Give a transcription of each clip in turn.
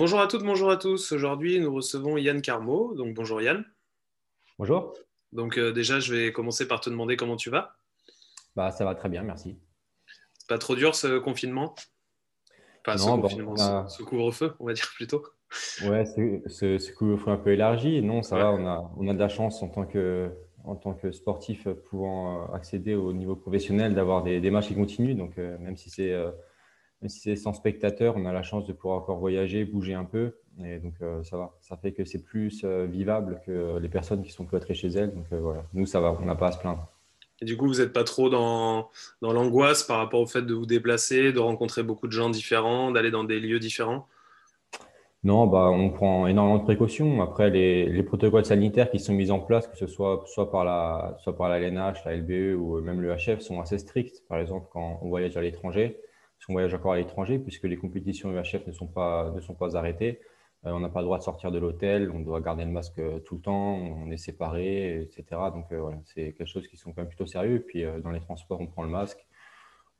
Bonjour à toutes, bonjour à tous. Aujourd'hui, nous recevons Yann Carmo. Donc, bonjour Yann. Bonjour. Donc, euh, déjà, je vais commencer par te demander comment tu vas. Bah, ça va très bien, merci. C'est pas trop dur ce confinement? Pas ce confinement, ce, couvre-feu, on va dire plutôt. Ouais, ce, ce couvre-feu un peu élargi. Non, ça va, on a, on a de la chance en tant que, en tant que sportif pouvant euh, accéder au niveau professionnel d'avoir des, des, matchs qui continuent. Donc, euh, même si c'est même si c'est sans spectateurs, on a la chance de pouvoir encore voyager, bouger un peu. Et donc, euh, ça va. Ça fait que c'est plus euh, vivable que les personnes qui sont cloîtrées chez elles. Donc, euh, voilà. Nous, ça va. On n'a pas à se plaindre. Et du coup, vous n'êtes pas trop dans, dans l'angoisse par rapport au fait de vous déplacer, de rencontrer beaucoup de gens différents, d'aller dans des lieux différents? Non, bah, on prend énormément de précautions. Après, les, les, protocoles sanitaires qui sont mis en place, que ce soit soit par la, soit par la LNH, la LBE ou même le HF, sont assez stricts. Par exemple, quand on voyage à l'étranger, si on voyage encore à l'étranger, puisque les compétitions UHF ne sont pas, ne sont pas arrêtées. Euh, on n'a pas le droit de sortir de l'hôtel, on doit garder le masque euh, tout le temps, on est séparé, etc. Donc euh, voilà, c'est quelque chose qui sont quand même plutôt sérieux. Et puis dans les transports, on prend le masque.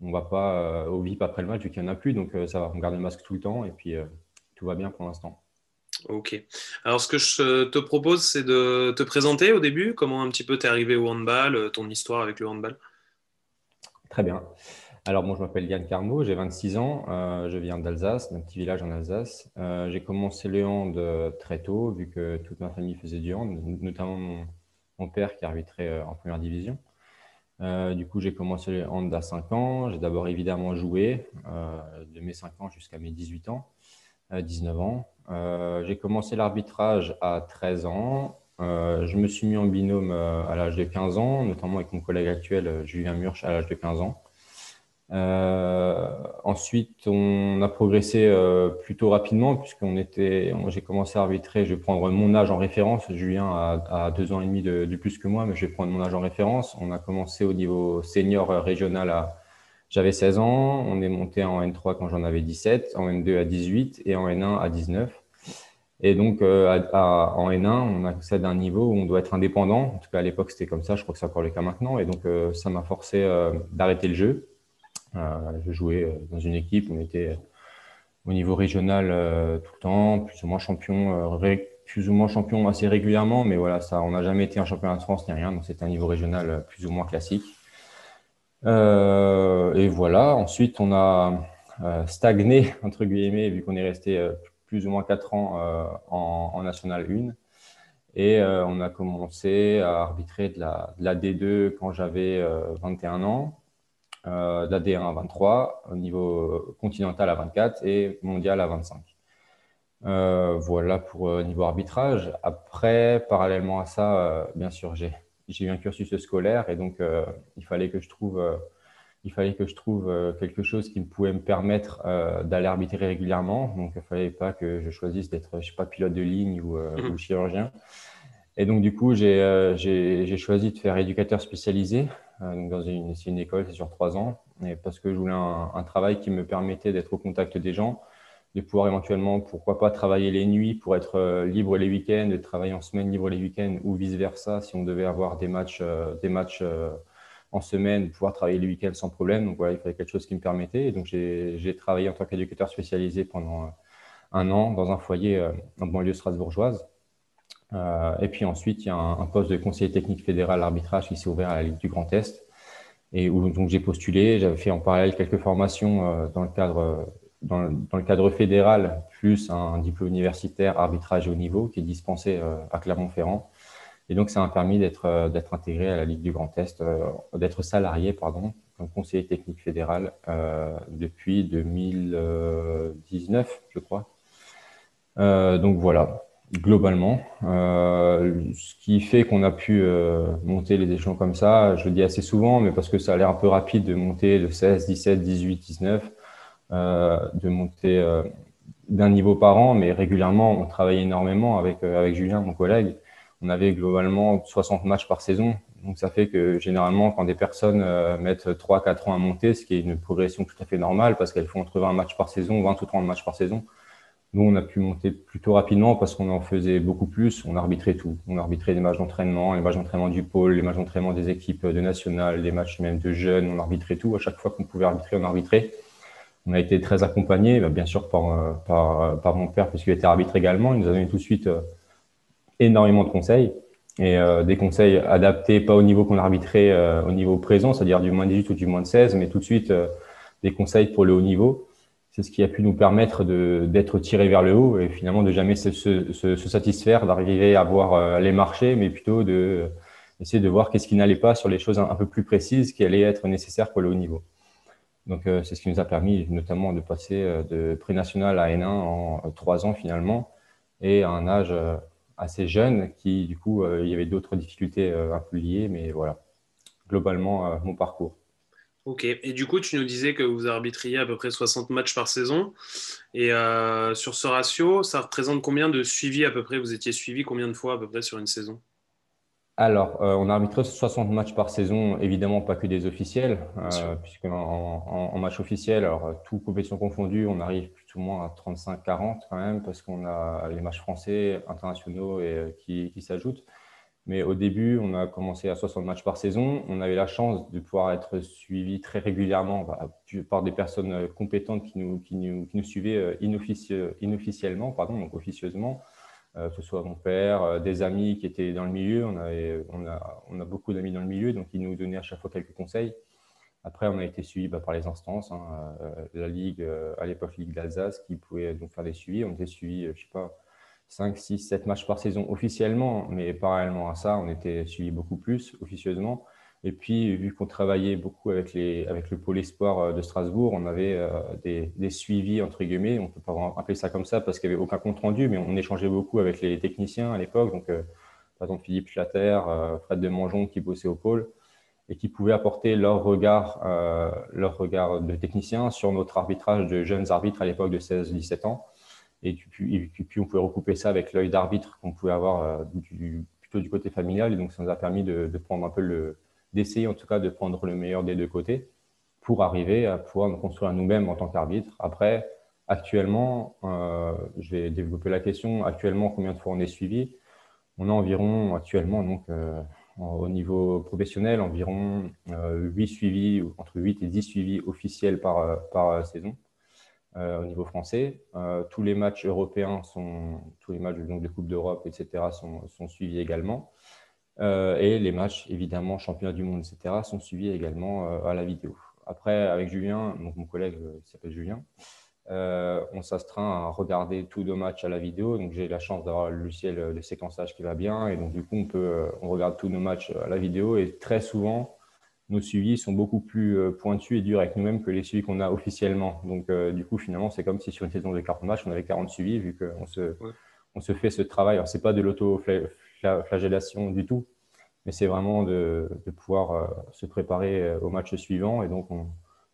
On ne va pas au VIP après le match vu qu'il n'y en a plus. Donc ça va, on garde le masque tout le temps et puis tout va bien pour l'instant. Ok. Alors ce que je te propose, c'est de te présenter au début. Comment un petit peu t'es arrivé au handball, ton histoire avec le handball? Très bien. Alors, moi, je m'appelle Yann Carmo, j'ai 26 ans, euh, je viens d'Alsace, d'un petit village en Alsace. Euh, j'ai commencé le hand euh, très tôt, vu que toute ma famille faisait du hand, notamment mon, père qui arbitrait en première division. du coup, j'ai commencé le hand à 5 ans. J'ai d'abord évidemment joué de mes 5 ans jusqu'à mes 18 ans, 19 ans. j'ai commencé l'arbitrage à 13 ans. je me suis mis en binôme à l'âge de 15 ans, notamment avec mon collègue actuel, Julien Murch, à l'âge de 15 ans. Euh, ensuite, on a progressé euh, plutôt rapidement puisqu'on était, j'ai commencé à arbitrer. Je vais prendre mon âge en référence. Julien a, deux ans et demi de, plus que moi, mais je vais prendre mon âge en référence. On a commencé au niveau senior régional à j'avais 16 ans. On est monté en N3 quand j'en avais 17, en N2 à 18 et en N1 à 19. Et donc, euh, en N1, on accède à un niveau où on doit être indépendant. En tout cas, à l'époque, c'était comme ça. Je crois que c'est encore le cas maintenant. Et donc, ça m'a forcé d'arrêter le jeu euh, je jouais euh, dans une équipe, on était au niveau régional euh, tout le temps, plus ou moins champion, plus ou moins champion assez régulièrement, mais voilà, ça, on n'a jamais été un championnat de France ni rien, donc c'était un niveau régional plus ou moins classique. et voilà, ensuite on a stagné, entre guillemets, vu qu'on est resté plus ou moins 4 ans en, National 1. Et on a commencé à arbitrer de la D2 quand j'avais 21 ans euh, la D1 à 23, au niveau continental à 24 et mondial à 25. Euh, voilà pour euh, niveau arbitrage. Après, parallèlement à ça, euh, bien sûr, j'ai eu un cursus scolaire et donc il fallait que je trouve, il fallait que je trouve quelque chose qui pouvait me permettre d'aller arbitrer régulièrement. Donc, il ne fallait pas que je choisisse d'être, je sais pas, pilote de ligne ou, ou chirurgien. Et donc, du coup, j'ai choisi de faire éducateur spécialisé. Euh, donc dans une, une école, c'est sur trois ans. Et parce que je voulais un, travail qui me permettait d'être au contact des gens, de pouvoir éventuellement, pourquoi pas, travailler les nuits pour être euh, libre les week-ends, de travailler en semaine libre les week-ends ou vice-versa si on devait avoir des matchs, euh, des matchs en semaine, pouvoir travailler les week-ends sans problème. Donc voilà, il fallait quelque chose qui me permettait. Et donc j'ai travaillé en tant qu'éducateur spécialisé pendant un an dans un foyer en banlieue strasbourgeoise. Euh, et puis ensuite, il y a un, poste de conseiller technique fédéral arbitrage qui s'est ouvert à la Ligue du Grand Est et où donc j'ai postulé. J'avais fait en parallèle quelques formations euh, dans le cadre dans, le cadre fédéral, plus un diplôme universitaire arbitrage au niveau qui est dispensé euh, à Clermont-Ferrand. Et donc, ça m'a permis d'être d'être intégré à la Ligue du Grand Est, d'être salarié, pardon, comme conseiller technique fédéral depuis 2019, je crois. donc voilà, globalement. Euh, ce qui fait qu'on a pu euh, monter les échelons comme ça, je le dis assez souvent, mais parce que ça a l'air un peu rapide de monter de 16, 17, 18, 19, euh, de monter. d'un niveau par an, mais régulièrement, on travaillait énormément avec, avec Julien, mon collègue. On avait globalement 60 matchs par saison. Donc ça fait que généralement, quand des personnes mettent 3-4 ans à monter, ce qui est une progression tout à fait normale, parce qu'elles font entre 20 matchs par saison, 20 ou 30 matchs par saison, nous, on a pu monter plutôt rapidement parce qu'on en faisait beaucoup plus. On arbitrait tout. On arbitrait les matchs d'entraînement, les matchs d'entraînement du pôle, les matchs d'entraînement des équipes de nationales, les matchs même de jeunes. On arbitrait tout. À chaque fois qu'on pouvait arbitrer, on arbitrait. On a été très accompagné, bah, bien sûr, par, euh, par, euh, par mon père, puisqu'il était arbitre également. Il nous a donné tout de suite euh, énormément de conseils. Et des conseils adaptés, pas au niveau qu'on arbitrait au niveau présent, c'est-à-dire du moins 18 ou du moins 16, mais tout de suite des conseils pour le haut niveau c'est ce qui a pu nous permettre d'être tirés vers le haut et finalement de jamais se, se, satisfaire d'arriver à voir euh, les marchés, mais plutôt de essayer de voir qu'est-ce qui n'allait pas sur les choses un, peu plus précises qui allaient être nécessaires pour le haut niveau. Donc euh, c'est ce qui nous a permis notamment de passer euh, de pré-national à N1 en trois ans finalement et à un âge assez jeune qui du coup il y avait d'autres difficultés un peu liées, mais voilà globalement mon parcours. Ok, et du coup, tu nous disais que vous arbitriez à peu près 60 matchs par saison. Et euh, sur ce ratio, ça représente combien de suivis à peu près? Vous étiez suivi combien de fois à peu près sur une saison? Alors, euh, on arbitrait 60 matchs par saison, évidemment pas que des officiels, euh, puisque en, match officiel, alors tout compétition confondue, on arrive plus ou moins à 35-40 quand même, parce qu'on a les matchs français, internationaux et, qui s'ajoutent. Mais au début, on a commencé à 60 matchs par saison. On avait la chance de pouvoir être suivi très régulièrement par des personnes euh, compétentes qui nous, qui nous, qui nous suivaient euh, inofficiellement, pardon, donc officieusement. Euh, que ce soit mon père, des amis qui étaient dans le milieu. On, avait, on, a, on a beaucoup d'amis dans le milieu, donc ils nous donnaient à chaque fois quelques conseils. Après, on a été suivi bah, par les instances, hein, la Ligue, à l'époque Ligue d'Alsace, qui pouvait donc faire des suivis. On était suivi, je sais pas, 5, 6, 7 matchs par saison officiellement, mais parallèlement à ça, on était suivi beaucoup plus officieusement. Et puis, vu qu'on travaillait beaucoup avec, les, avec le pôle espoir euh, de Strasbourg, on avait euh, des, suivis, entre guillemets. On peut pas appeler ça comme ça parce qu'il n'y avait aucun compte rendu, mais on échangeait beaucoup avec les techniciens à l'époque. Donc, euh, par exemple, Philippe Schlatter, Fred de Mangeon qui bossaient au pôle et qui pouvaient apporter leur regard, leur regard de technicien sur notre arbitrage de jeunes arbitres à l'époque de 16-17 ans. Et puis, on pouvait recouper ça avec l'œil d'arbitre qu'on pouvait avoir euh, plutôt du côté familial. Et donc, ça nous a permis de, prendre un peu le, d'essayer en tout cas de prendre le meilleur des deux côtés pour arriver à pouvoir nous construire nous-mêmes en tant qu'arbitre. Après, actuellement, euh, je vais développer la question. Actuellement, combien de fois on est suivi? On a environ, actuellement, donc, euh, au niveau professionnel, environ 8 suivis, entre 8 et 10 suivis officiels par, par saison. Euh, au niveau français. Euh, tous les matchs européens sont, tous les matchs donc, de Coupe d'Europe, etc., sont, suivis également. Euh, et les matchs, évidemment, championnat du monde, etc., sont suivis également à la vidéo. Après, avec Julien, donc mon collègue s'appelle Julien, on s'astreint à regarder tous nos matchs à la vidéo. Donc, j'ai la chance d'avoir le séquençage qui va bien. Et donc, du coup, on, peut, on regarde tous nos matchs à la vidéo. Et très souvent, nos suivis sont beaucoup plus euh, pointus et durs avec nous-mêmes que les suivis qu'on a officiellement. Donc, euh, du coup, finalement, c'est comme si sur une saison de 40 matchs, on avait 40 suivis, vu qu'on se, on se fait ce travail. Alors, ce n'est pas de l'auto-flagellation du tout, mais c'est vraiment de, de pouvoir euh, se préparer au match suivant. Et donc, on,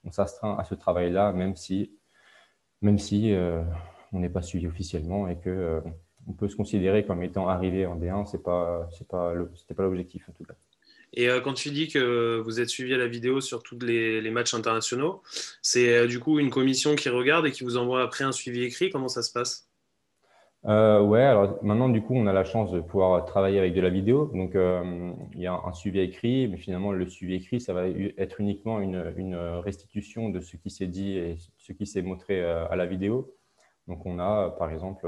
on s'astreint à ce travail-là, même si, même si on n'est pas suivi officiellement et que on peut se considérer comme étant arrivé en D1. Ce n'était pas, pas l'objectif, en tout cas. Et euh, quand tu dis que vous êtes suivi à la vidéo sur tous les, matchs internationaux, c'est euh, du coup une commission qui regarde et qui vous envoie après un suivi écrit? Comment ça se passe? Euh, ouais, alors maintenant, du coup, on a la chance de pouvoir travailler avec de la vidéo. Donc, il y a un suivi écrit, mais finalement, le suivi écrit, ça va être uniquement une, restitution de ce qui s'est dit et ce qui s'est montré à la vidéo. Donc, on a, par exemple,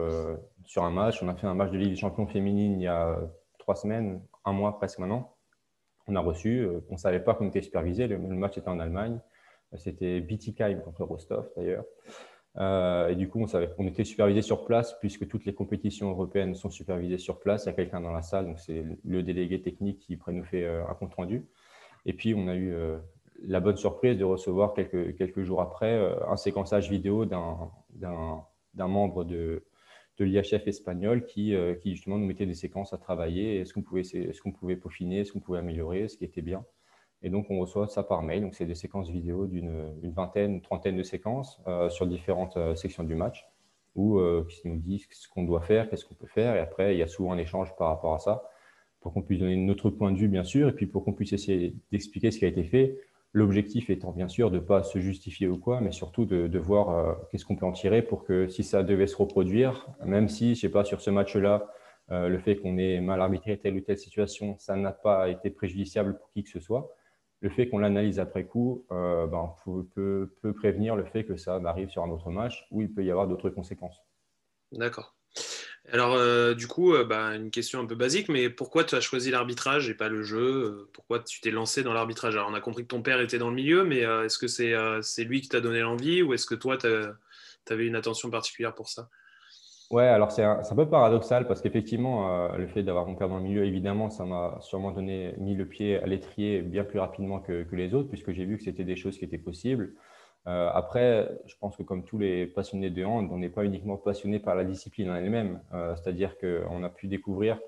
sur un match, on a fait un match de Ligue des champions féminine il y a trois semaines, un mois presque maintenant on a reçu. Euh, on ne savait pas qu'on était supervisé. Le, match était en Allemagne. C'était Bietigheim contre Rostov d'ailleurs. Euh, et du coup, on, savait, on était supervisé sur place puisque toutes les compétitions européennes sont supervisées sur place. Il y a quelqu'un dans la salle, donc c'est le délégué technique qui nous fait euh, un compte rendu. Et puis, on a eu la bonne surprise de recevoir quelques, quelques jours après un séquençage vidéo d'un membre de, de l'IHF espagnol qui, euh, qui, justement nous mettait des séquences à travailler. Est-ce qu'on pouvait, est qu'on pouvait peaufiner, est-ce qu'on pouvait améliorer, ce qui était bien. Et donc, on reçoit ça par mail. Donc, c'est des séquences vidéo d'une vingtaine, trentaine de séquences euh, sur différentes euh, sections du match. où qui nous disent ce qu'on doit faire, qu'est-ce qu'on peut faire. Et après, il y a souvent un échange par rapport à ça pour qu'on puisse donner notre point de vue, bien sûr, et puis pour qu'on puisse essayer d'expliquer ce qui a été fait. L'objectif étant bien sûr de ne pas se justifier ou quoi, mais surtout de, voir euh, qu'est-ce qu'on peut en tirer pour que si ça devait se reproduire, même si, je sais pas, sur ce match-là, euh, le fait qu'on ait mal arbitré telle ou telle situation, ça n'a pas été préjudiciable pour qui que ce soit. Le fait qu'on l'analyse après coup euh, ben, peut, peut prévenir le fait que ça arrive sur un autre match où il peut y avoir d'autres conséquences. D'accord. Alors, euh, du coup, euh, bah, une question un peu basique, mais pourquoi tu as choisi l'arbitrage et pas le jeu? Euh, Pourquoi tu t'es lancé dans l'arbitrage? Alors, on a compris que ton père était dans le milieu, mais est-ce que c'est lui qui t'a donné l'envie ou est-ce que toi, tu avais une attention particulière pour ça? Ouais, alors c'est un, peu paradoxal parce qu'effectivement, le fait d'avoir mon père dans le milieu, évidemment, ça m'a sûrement donné, mis le pied à l'étrier bien plus rapidement que les autres, puisque j'ai vu que c'était des choses qui étaient possibles. Euh, après, je pense que comme tous les passionnés de hand, on n'est pas uniquement passionné par la discipline en elle-même. Euh, c'est-à-dire qu'on a pu découvrir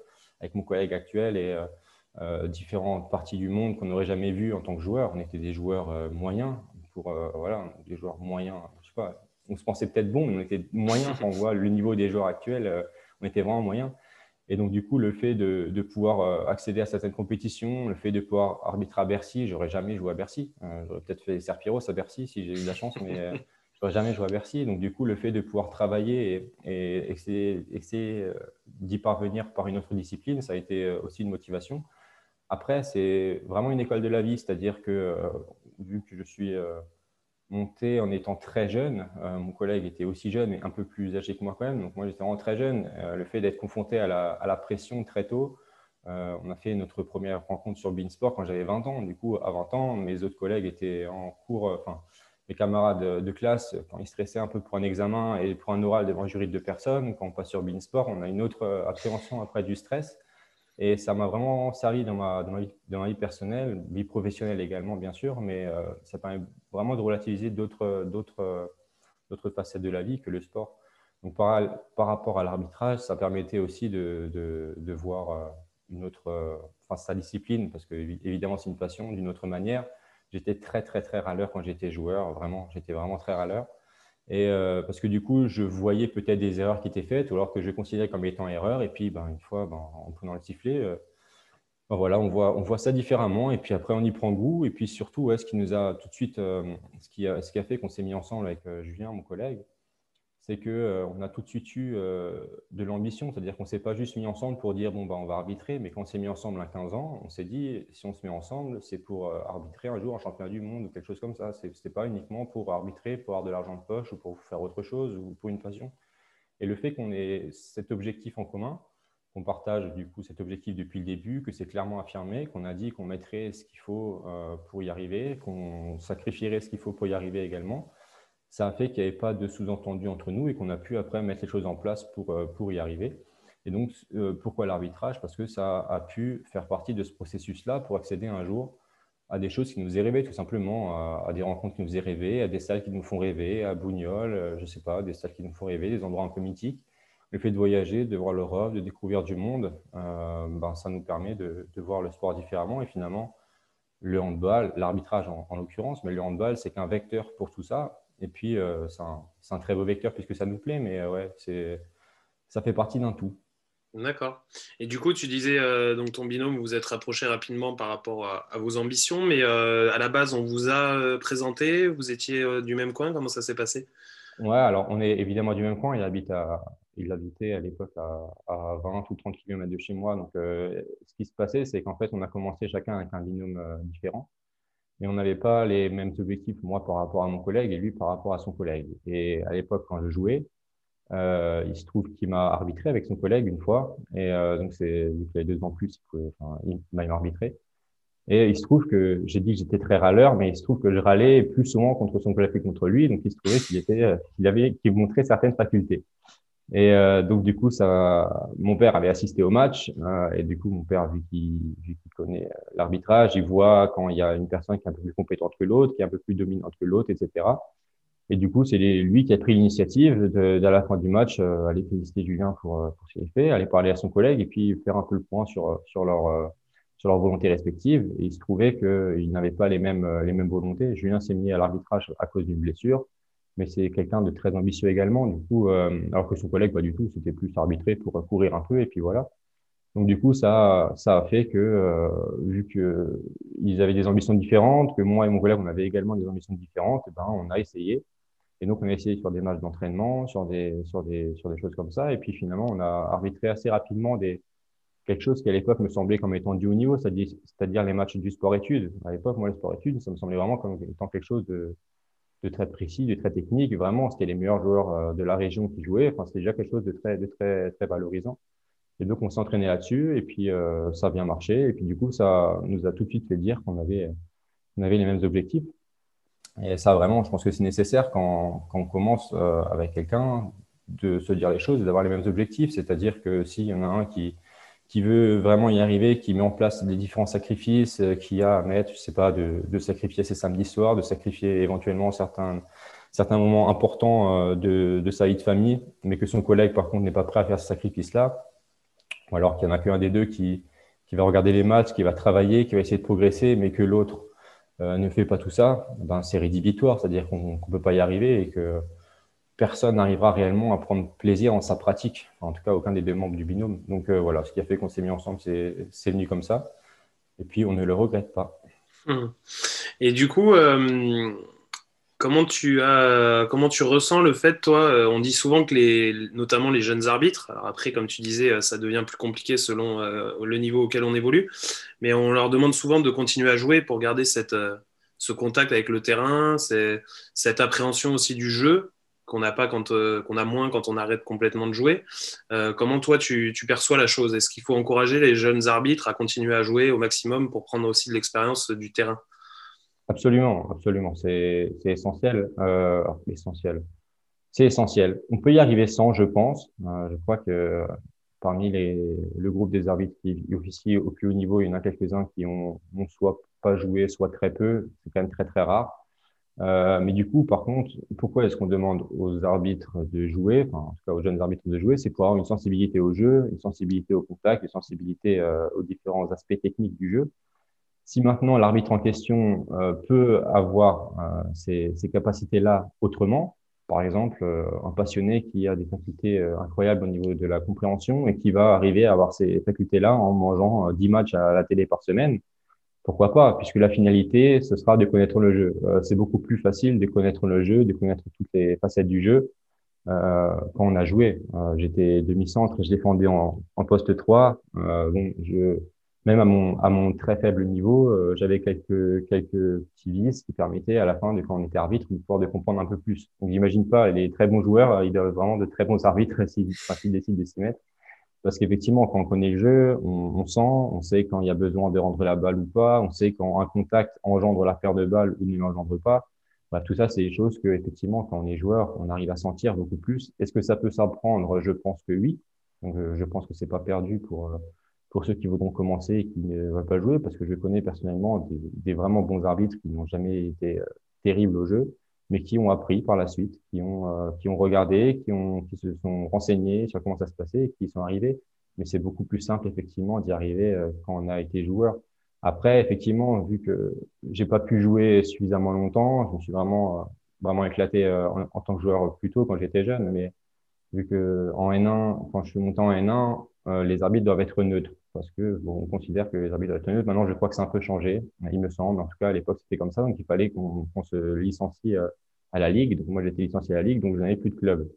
avec mon collègue actuel et euh, différentes parties du monde qu'on n'aurait jamais vues en tant que joueur. On était des joueurs moyens, pour voilà, des joueurs moyens. Je sais pas, on se pensait peut-être bon, mais on était moyens quand on voit le niveau des joueurs actuels. on était vraiment moyens. Et donc, du coup, le fait de, pouvoir euh, accéder à certaines compétitions, le fait de pouvoir arbitrer à Bercy, j'aurais jamais joué à Bercy. Euh, j'aurais peut-être fait Serpiros à Bercy si j'ai eu la chance, mais euh, j'aurais jamais joué à Bercy. Donc, du coup, le fait de pouvoir travailler et, essayer, d'y parvenir par une autre discipline, ça a été aussi une motivation. Après, c'est vraiment une école de la vie, c'est-à-dire que vu que je suis monté en étant très jeune. Euh, mon collègue était aussi jeune, mais un peu plus âgé que moi quand même. Donc moi, j'étais vraiment très jeune. Euh, le fait d'être confronté à la, pression très tôt, euh, on a fait notre première rencontre sur Beansport quand j'avais 20 ans. Du coup, à 20 ans, mes autres collègues étaient en cours, enfin, mes camarades de, classe, quand ils stressaient un peu pour un examen et pour un oral devant un jury de deux personnes, quand on passe sur Beansport, on a une autre appréhension après du stress. Et ça m'a vraiment servi dans ma, dans ma, vie, personnelle, vie professionnelle également, bien sûr, mais euh, ça permet vraiment de relativiser d'autres facettes de la vie que le sport. Donc, par, par rapport à l'arbitrage, ça permettait aussi de, de, de voir euh, une autre, euh, enfin, sa discipline, parce que évidemment, c'est une passion d'une autre manière. J'étais très, très, très râleur quand j'étais joueur, vraiment, j'étais vraiment très râleur. Et euh, parce que du coup, je voyais peut-être des erreurs qui étaient faites, ou alors que je considérais comme étant erreurs. Et puis, ben, une fois, ben, en prenant le sifflet, euh, ben, voilà, on voit, ça différemment. Et puis après, on y prend goût. Et puis surtout, ce qui nous a tout de suite, euh, ce, qui ce qui a fait qu'on s'est mis ensemble avec Julien, mon collègue, c'est qu'on euh, a tout de suite eu euh, de l'ambition, c'est-à-dire qu'on ne s'est pas juste mis ensemble pour dire bon, bah, on va arbitrer, mais quand on s'est mis ensemble à 15 ans, on s'est dit si on se met ensemble, c'est pour euh, arbitrer un jour un championnat du monde ou quelque chose comme ça. Ce n'était pas uniquement pour arbitrer, pour avoir de l'argent de poche ou pour faire autre chose ou pour une passion. Et le fait qu'on ait cet objectif en commun, qu'on partage du coup cet objectif depuis le début, que c'est clairement affirmé, qu'on a dit qu'on mettrait ce qu'il faut pour y arriver, qu'on sacrifierait ce qu'il faut pour y arriver également ça a fait qu'il n'y avait pas de sous-entendu entre nous et qu'on a pu après mettre les choses en place pour, euh, pour y arriver. Et donc, euh, pourquoi l'arbitrage? Parce que ça a pu faire partie de ce processus-là pour accéder un jour à des choses qui nous faisaient rêver, tout simplement, à, des rencontres qui nous faisaient rêver, à des salles qui nous font rêver, à Bougnol, euh, je ne sais pas, des salles qui nous font rêver, des endroits un peu mythiques. Le fait de voyager, de voir l'Europe, de découvrir du monde, ben, ça nous permet de, de, voir le sport différemment. Et finalement, le handball, l'arbitrage en, en l'occurrence, mais le handball, c'est qu'un vecteur pour tout ça. Et puis, euh, c'est un, très beau vecteur puisque ça nous plaît, mais euh, ouais, c'est, ça fait partie d'un tout. D'accord. Et du coup, tu disais, euh, donc ton binôme, vous vous êtes rapproché rapidement par rapport à, vos ambitions, mais à la base, on vous a présenté, vous étiez du même coin, comment ça s'est passé? Ouais, alors on est évidemment du même coin, il, habite à, il habitait à l'époque à, à, 20 ou 30 km de chez moi, donc ce qui se passait, c'est qu'en fait, on a commencé chacun avec un binôme différent mais on n'avait pas les mêmes objectifs, moi par rapport à mon collègue et lui par rapport à son collègue. Et à l'époque, quand je jouais, euh, il se trouve qu'il m'a arbitré avec son collègue une fois, et euh, donc c'est vu qu'il deux ans plus, il, enfin, il m'a arbitré. Et il se trouve que j'ai dit que j'étais très râleur, mais il se trouve que je râlais plus souvent contre son collègue que contre lui, donc il se trouvait qu'il était, qu'il avait, qu'il montrait certaines facultés. Et euh, donc, du coup, ça, mon père avait assisté au match. Euh, et du coup, mon père, vu qu'il connaît euh, l'arbitrage, il voit quand il y a une personne qui est un peu plus compétente que l'autre, qui est un peu plus dominante que l'autre, etc. Et du coup, c'est lui qui a pris l'initiative de, la fin du match, euh, aller féliciter Julien pour, pour ce qu'il fait, aller parler à son collègue et puis faire un peu le point sur, sur leur, sur leurs volontés respectives. Et il se trouvait qu'ils n'avaient pas les mêmes, les mêmes volontés. Julien s'est mis à l'arbitrage à cause d'une blessure mais c'est quelqu'un de très ambitieux également. Du coup, alors que son collègue, pas du tout, c'était plus arbitré pour courir un peu, et puis voilà. Donc du coup, ça, ça a fait que, euh, vu qu'ils avaient des ambitions différentes, que moi et mon collègue, on avait également des ambitions différentes, eh ben, on a essayé. Et donc, on a essayé sur des matchs d'entraînement, sur des, sur, des, sur des choses comme ça. Et puis finalement, on a arbitré assez rapidement des, quelque chose qui à l'époque me semblait comme étant du haut niveau, c'est-à-dire les matchs du sport-études. À l'époque, moi, le sport-études, ça me semblait vraiment comme étant quelque chose de, de très précis, de très technique. Vraiment, c'était les meilleurs joueurs euh, de la région qui jouaient. Enfin, c'était déjà quelque chose de très, de très, très valorisant. Et donc, on s'est entraîné là-dessus et puis euh, ça a bien marché. Et puis, du coup, ça nous a tout de suite fait dire qu'on avait, on avait les mêmes objectifs. Et ça, vraiment, je pense que c'est nécessaire quand, quand, on commence euh, avec quelqu'un de se dire les choses et d'avoir les mêmes objectifs. C'est-à-dire que s'il y en a un qui, qui veut vraiment y arriver, qui met en place des différents sacrifices, euh, qui a à mettre, je sais pas, de, de sacrifier ses samedis soirs, de sacrifier éventuellement certains, certains moments importants de, de sa vie de famille, mais que son collègue, par contre, n'est pas prêt à faire ce sacrifice-là, ou alors qu'il n'y en a qu'un des deux qui, qui va regarder les matchs, qui va travailler, qui va essayer de progresser, mais que l'autre euh, ne fait pas tout ça, ben, c'est rédhibitoire, c'est-à-dire qu'on ne peut pas y arriver et que personne n'arrivera réellement à prendre plaisir en sa pratique, en tout cas aucun des deux membres du binôme. Donc euh, voilà, ce qui a fait qu'on s'est mis ensemble, c'est venu comme ça, et puis on ne le regrette pas. Hum. Et du coup, euh, Comment tu, as, comment tu ressens le fait, toi, euh, on dit souvent que les, notamment les jeunes arbitres, alors après, comme tu disais, ça devient plus compliqué selon le niveau auquel on évolue, mais on leur demande souvent de continuer à jouer pour garder cette, ce contact avec le terrain, cette appréhension aussi du jeu qu'on n'a pas quand qu'on a moins quand on arrête complètement de jouer. comment toi tu, perçois la chose? Est-ce qu'il faut encourager les jeunes arbitres à continuer à jouer au maximum pour prendre aussi de l'expérience du terrain? Absolument, absolument. C'est essentiel. Euh, essentiel. C'est essentiel. On peut y arriver sans, je pense. Euh, je crois que parmi les, le groupe des arbitres qui officient au plus haut niveau, il y en a quelques-uns qui ont, ont, soit pas joué, soit très peu. C'est quand même très, très rare. Euh, mais du coup, par contre, pourquoi est-ce qu'on demande aux arbitres de jouer, enfin, en tout cas aux jeunes arbitres de jouer, c'est pour avoir une sensibilité au jeu, une sensibilité au contact, une sensibilité euh, aux différents aspects techniques du jeu. Si maintenant l'arbitre en question euh, peut avoir ces, ces capacités-là autrement, par exemple un passionné qui a des facultés incroyables au niveau de la compréhension et qui va arriver à avoir ces facultés-là en mangeant 10 matchs à la télé par semaine, pourquoi pas Puisque la finalité, ce sera de connaître le jeu. c'est beaucoup plus facile de connaître le jeu, de connaître toutes les facettes du jeu euh, quand on a joué. J'étais demi-centre, je défendais en, en poste 3. bon, je, même à mon, à mon très faible niveau, euh, j'avais quelques, quelques petits vices qui permettaient à la fin, de, quand on était arbitre, de pouvoir de comprendre un peu plus. Donc, j'imagine pas, les très bons joueurs, euh, ils doivent vraiment de très bons arbitres s'ils décident de s'y mettre. Parce qu'effectivement, quand on connaît le jeu, on, on, sent, on sait quand il y a besoin de rendre la balle ou pas, on sait quand un contact engendre la paire de balles ou ne l'engendre pas. Bah, tout ça, c'est des choses que, effectivement, quand on est joueur, on arrive à sentir beaucoup plus. Est-ce que ça peut s'apprendre? Je pense que oui. Donc, euh, je pense que c'est pas perdu pour, pour ceux qui voudront commencer et qui ne veulent pas jouer, parce que je connais personnellement des, vraiment bons arbitres qui n'ont jamais été euh, terribles au jeu, mais qui ont appris par la suite, qui ont, euh, qui ont regardé, qui, ont, qui se sont renseignés sur comment ça se passait et qui sont arrivés. Mais c'est beaucoup plus simple, effectivement, d'y arriver euh, quand on a été joueur. Après, effectivement, vu que j'ai pas pu jouer suffisamment longtemps, je me suis vraiment, vraiment éclaté en, en, tant que joueur plus tôt quand j'étais jeune, mais vu que en N1, quand je suis monté en N1, les arbitres doivent être neutres parce que bon, on considère que les arbitres doivent. Maintenant, je crois que c'est un peu changé, il me semble. En tout cas, à l'époque, c'était comme ça. Donc, il fallait qu'on se licencie euh, à la Ligue. Donc, moi, j'étais licencié à la Ligue, donc je n'avais plus de club.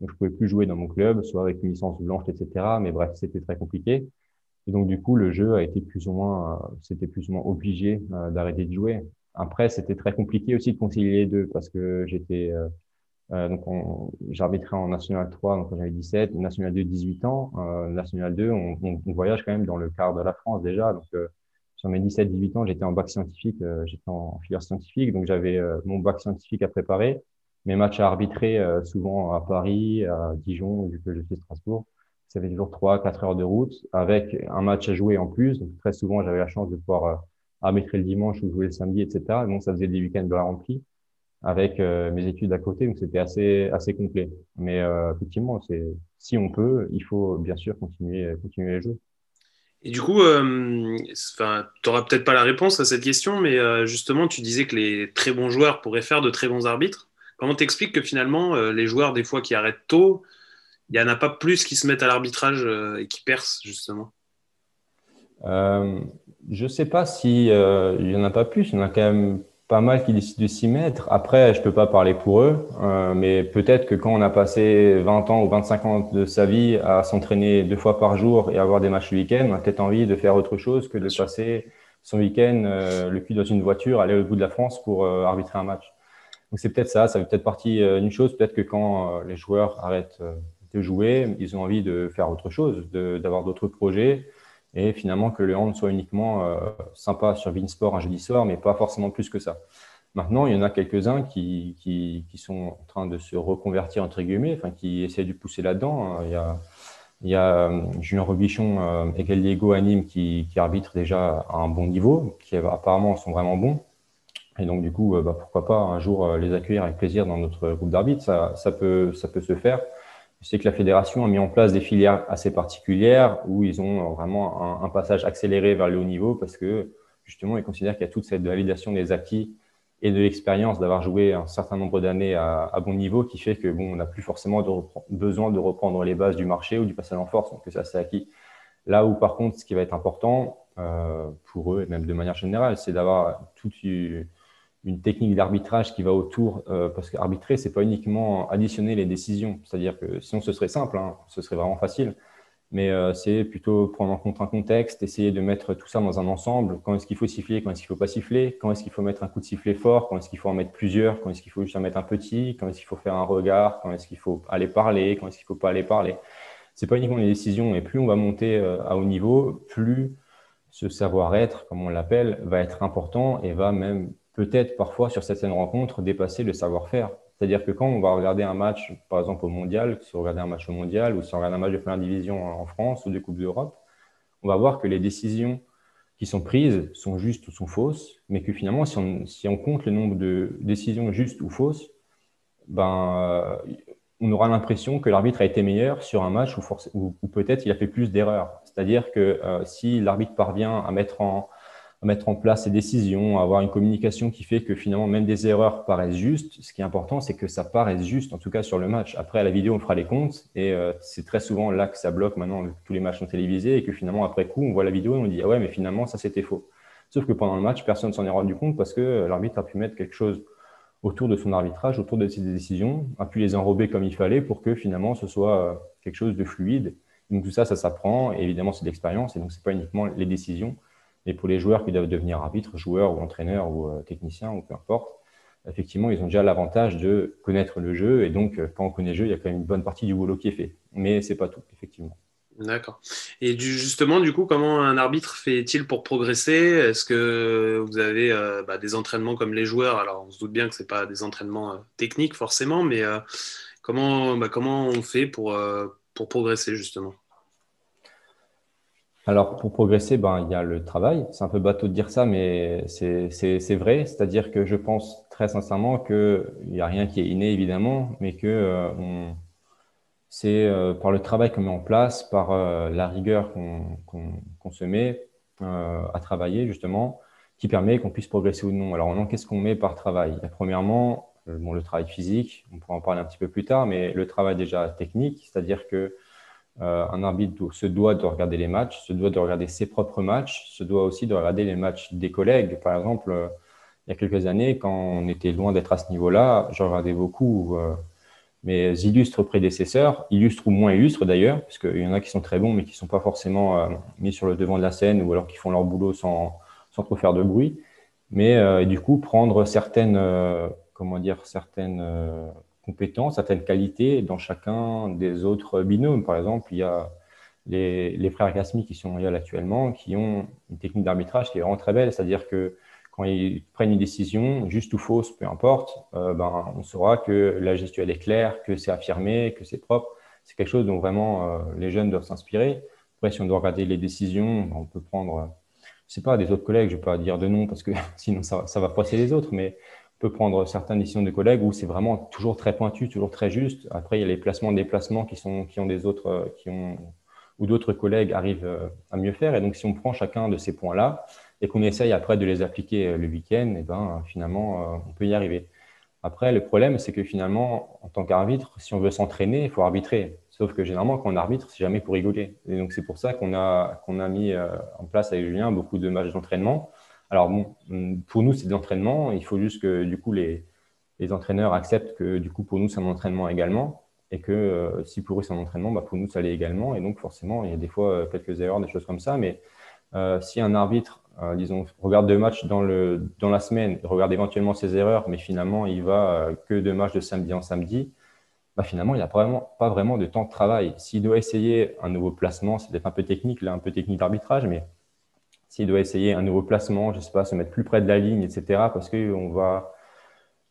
Donc, je pouvais plus jouer dans mon club, soit avec une licence blanche, etc. Mais bref, c'était très compliqué. Et donc, du coup, le jeu a été plus ou moins, euh, c'était plus ou moins obligé euh, d'arrêter de jouer. Après, c'était très compliqué aussi de concilier les deux parce que j'étais euh, donc, j'arbitrais en National 3 donc quand j'avais 17, National 2 18 ans. Euh, National 2, on, on, on, voyage quand même dans le quart de la France déjà. Donc, euh, sur mes 17-18 ans, j'étais en bac scientifique, euh, j'étais en filière scientifique, donc j'avais euh, mon bac scientifique à préparer, mes matchs à arbitrer souvent à Paris, à Dijon, vu que je suis Strasbourg. Ça fait toujours 3-4 heures de route avec un match à jouer en plus. Donc, très souvent, j'avais la chance de pouvoir arbitrer le dimanche ou jouer le samedi, etc. Donc, ça faisait des week-ends de la remplie avec euh, mes études à côté, donc c'était assez assez complet. Mais euh, effectivement, c'est si on peut, il faut bien sûr continuer continuer les jeux. Et du coup, euh, tu n'auras peut-être pas la réponse à cette question, mais euh, justement, tu disais que les très bons joueurs pourraient faire de très bons arbitres. comment t'expliques que finalement, les joueurs, des fois, qui arrêtent tôt, il n'y en a pas plus qui se mettent à l'arbitrage et qui percent, justement? Je ne sais pas s'il il n'y en a pas plus. Il y en a quand même pas mal qui décident de s'y mettre. Après, je ne peux pas parler pour eux, euh, mais peut-être que quand on a passé 20 ans ou 25 ans de sa vie à s'entraîner deux fois par jour et avoir des matchs le week-end, on a peut-être envie de faire autre chose que de passer son week-end euh, le cul dans une voiture, aller au bout de la France pour euh, arbitrer un match. Donc c'est peut-être ça, ça fait peut-être partie d'une chose, peut-être que quand les joueurs arrêtent de jouer, ils ont envie de faire autre chose, d'avoir d'autres projets et finalement que le hand soit uniquement euh, sympa sur Vinsport un jeudi soir, mais pas forcément plus que ça. Maintenant, il y en a quelques-uns qui, qui, sont en train de se reconvertir, entre guillemets, enfin, qui essaient de pousser là-dedans. Il y a, il y a euh, Julien Robichon euh, et Diego Anime qui, qui arbitrent déjà à un bon niveau, qui apparemment sont vraiment bons. Et donc, du coup, bah, pourquoi pas un jour les accueillir avec plaisir dans notre groupe d'arbitres, ça, ça, peut, ça peut se faire. Je sais que la fédération a mis en place des filières assez particulières où ils ont vraiment un, passage accéléré vers le haut niveau parce que justement, ils considèrent qu'il y a toute cette validation des acquis et de l'expérience d'avoir joué un certain nombre d'années à, bon niveau qui fait que bon, on n'a plus forcément besoin de reprendre les bases du marché ou du passage en force, donc ça c'est acquis. Là où par contre, ce qui va être important euh, pour eux et même de manière générale, c'est d'avoir toute une technique d'arbitrage qui va autour, euh, parce qu'arbitrer, c'est pas uniquement additionner les décisions. C'est-à-dire que sinon, ce serait simple, hein, ce serait vraiment facile. Mais euh, c'est plutôt prendre en compte un contexte, essayer de mettre tout ça dans un ensemble. Quand est-ce qu'il faut siffler, quand est-ce qu'il faut pas siffler, quand est-ce qu'il faut mettre un coup de sifflet fort, quand est-ce qu'il faut en mettre plusieurs, quand est-ce qu'il faut juste en mettre un petit, quand est-ce qu'il faut faire un regard, quand est-ce qu'il faut aller parler, quand est-ce qu'il faut pas aller parler? C'est pas uniquement les décisions, et plus on va monter euh, à haut niveau, plus ce savoir-être, comme on l'appelle, va être important et va même peut-être parfois sur certaines rencontres dépasser le savoir-faire. C'est-à-dire que quand on va regarder un match, par exemple au mondial, si on regarde un match au mondial ou si on regarde un match de première division en France ou des Coupes d'Europe, on va voir que les décisions qui sont prises sont justes ou sont fausses, mais que finalement, si on, compte le nombre de décisions justes ou fausses, ben, on aura l'impression que l'arbitre a été meilleur sur un match où, peut-être il a fait plus d'erreurs. C'est-à-dire que euh, si l'arbitre parvient à mettre en, mettre en place ses décisions, avoir une communication qui fait que finalement même des erreurs paraissent justes. Ce qui est important, c'est que ça paraisse juste, en tout cas sur le match. Après, à la vidéo, on fera les comptes et euh, c'est très souvent là que ça bloque maintenant. Tous les matchs sont télévisés et que finalement, après coup, on voit la vidéo et on dit Ah ouais, mais finalement, ça c'était faux. Sauf que pendant le match, personne ne s'en est rendu compte parce que l'arbitre a pu mettre quelque chose autour de son arbitrage, autour de ses décisions, a pu les enrober comme il fallait pour que finalement ce soit euh, quelque chose de fluide. Donc tout ça, ça s'apprend et évidemment c'est de l'expérience et donc c'est pas uniquement les décisions, mais pour les joueurs qui doivent devenir arbitres, joueurs ou entraîneurs ou euh, techniciens ou peu importe, effectivement, ils ont déjà l'avantage de connaître le jeu. Et donc, euh, quand on connaît le jeu, il y a quand même une bonne partie du boulot qui est fait. Mais ce n'est pas tout, effectivement. D'accord. Et justement, du coup, comment un arbitre fait-il pour progresser? Est-ce que vous avez euh, bah, des entraînements comme les joueurs? Alors, on se doute bien que ce pas des entraînements techniques forcément, mais comment, bah, comment on fait pour, pour progresser justement? Alors, pour progresser, ben, il y a le travail. C'est un peu bateau de dire ça, mais c'est vrai. C'est-à-dire que je pense très sincèrement qu'il n'y a rien qui est inné, évidemment, mais que euh, c'est euh, par le travail qu'on met en place, par euh, la rigueur qu'on se met à travailler, justement, qui permet qu'on puisse progresser ou non. Alors, qu'est-ce qu'on met par travail? Premièrement, bon, le travail physique, on pourra en parler un petit peu plus tard, mais le travail déjà technique, c'est-à-dire que euh, un arbitre se doit de regarder les matchs, se doit de regarder ses propres matchs, se doit aussi de regarder les matchs des collègues. Par exemple, euh, il y a quelques années, quand on était loin d'être à ce niveau-là, je regardais beaucoup euh, mes illustres prédécesseurs, illustres ou moins illustres d'ailleurs, parce qu'il y en a qui sont très bons, mais qui ne sont pas forcément mis sur le devant de la scène ou alors qui font leur boulot sans, sans trop faire de bruit. Mais du coup, prendre certaines, comment dire, certaines compétences, certaines qualités dans chacun des autres binômes. Par exemple, il y a les, frères Gasmi qui sont là actuellement, qui ont une technique d'arbitrage qui est vraiment très belle, c'est-à-dire que quand ils prennent une décision, juste ou fausse, peu importe, euh, ben, on saura que la gestuelle est claire, que c'est affirmé, que c'est propre. C'est quelque chose dont vraiment euh, les jeunes doivent s'inspirer. Après, si on doit regarder les décisions, ben, on peut prendre, je sais pas, des autres collègues, je ne vais pas dire de nom parce que sinon ça, ça va froisser les autres, mais peut prendre certaines décisions de collègues où c'est vraiment toujours très pointu, toujours très juste. Après, il y a les placements, déplacements qui sont qui ont des autres euh, qui ont ou d'autres collègues arrivent euh, à mieux faire. Et donc, si on prend chacun de ces points-là et qu'on essaye après de les appliquer euh, le week-end, et eh ben finalement, on peut y arriver. Après, le problème, c'est que finalement, en tant qu'arbitre, si on veut s'entraîner, il faut arbitrer. Sauf que généralement, quand on arbitre, c'est jamais pour rigoler. Et donc, c'est pour ça qu'on a, qu'on a mis en place avec Julien beaucoup de matchs d'entraînement. Alors, pour nous, c'est de l'entraînement. Il faut juste que, du coup, les, les entraîneurs acceptent que, du coup, pour nous, c'est un entraînement également. Et que euh, si pour eux, c'est un entraînement, bah, pour nous, ça l'est également. Et donc, forcément, il y a des fois euh, quelques erreurs, des choses comme ça. Mais si un arbitre euh, disons, regarde deux matchs dans, le, dans la semaine, regarde éventuellement ses erreurs, mais finalement, il va euh, que deux matchs de samedi en samedi, bah, finalement, il n'a pas vraiment de temps de travail. S'il doit essayer un nouveau placement, c'est peut-être un peu technique, là, un peu technique d'arbitrage, mais s'il doit essayer un nouveau placement, je ne sais pas, se mettre plus près de la ligne, etc., parce qu'on va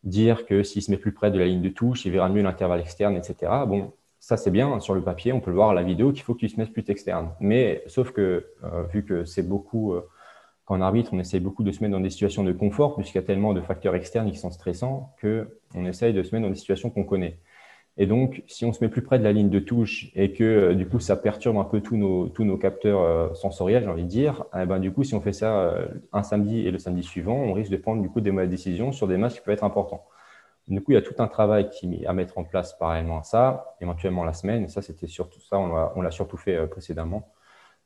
dire que s'il se met plus près de la ligne de touche, il verra mieux l'intervalle externe, etc. Bon, ça c'est bien sur le papier, on peut le voir à la vidéo qu'il faut que tu se mettes plus externe. Mais sauf que, euh, vu que c'est beaucoup en arbitre, on essaye beaucoup de se mettre dans des situations de confort, puisqu'il y a tellement de facteurs externes qui sont stressants, qu'on essaye de se mettre dans des situations qu'on connaît. Et donc, si on se met plus près de la ligne de touche et que euh, du coup ça perturbe un peu tous nos, tous nos capteurs euh, sensoriels, j'ai envie de dire, eh ben, du coup, si on fait ça euh, un samedi et le samedi suivant, on risque de prendre du coup des mauvaises décisions sur des matchs qui peuvent être importants. Du coup, il y a tout un travail à mettre en place parallèlement à ça, éventuellement la semaine. Et ça, c'était surtout ça, on l'a surtout fait précédemment.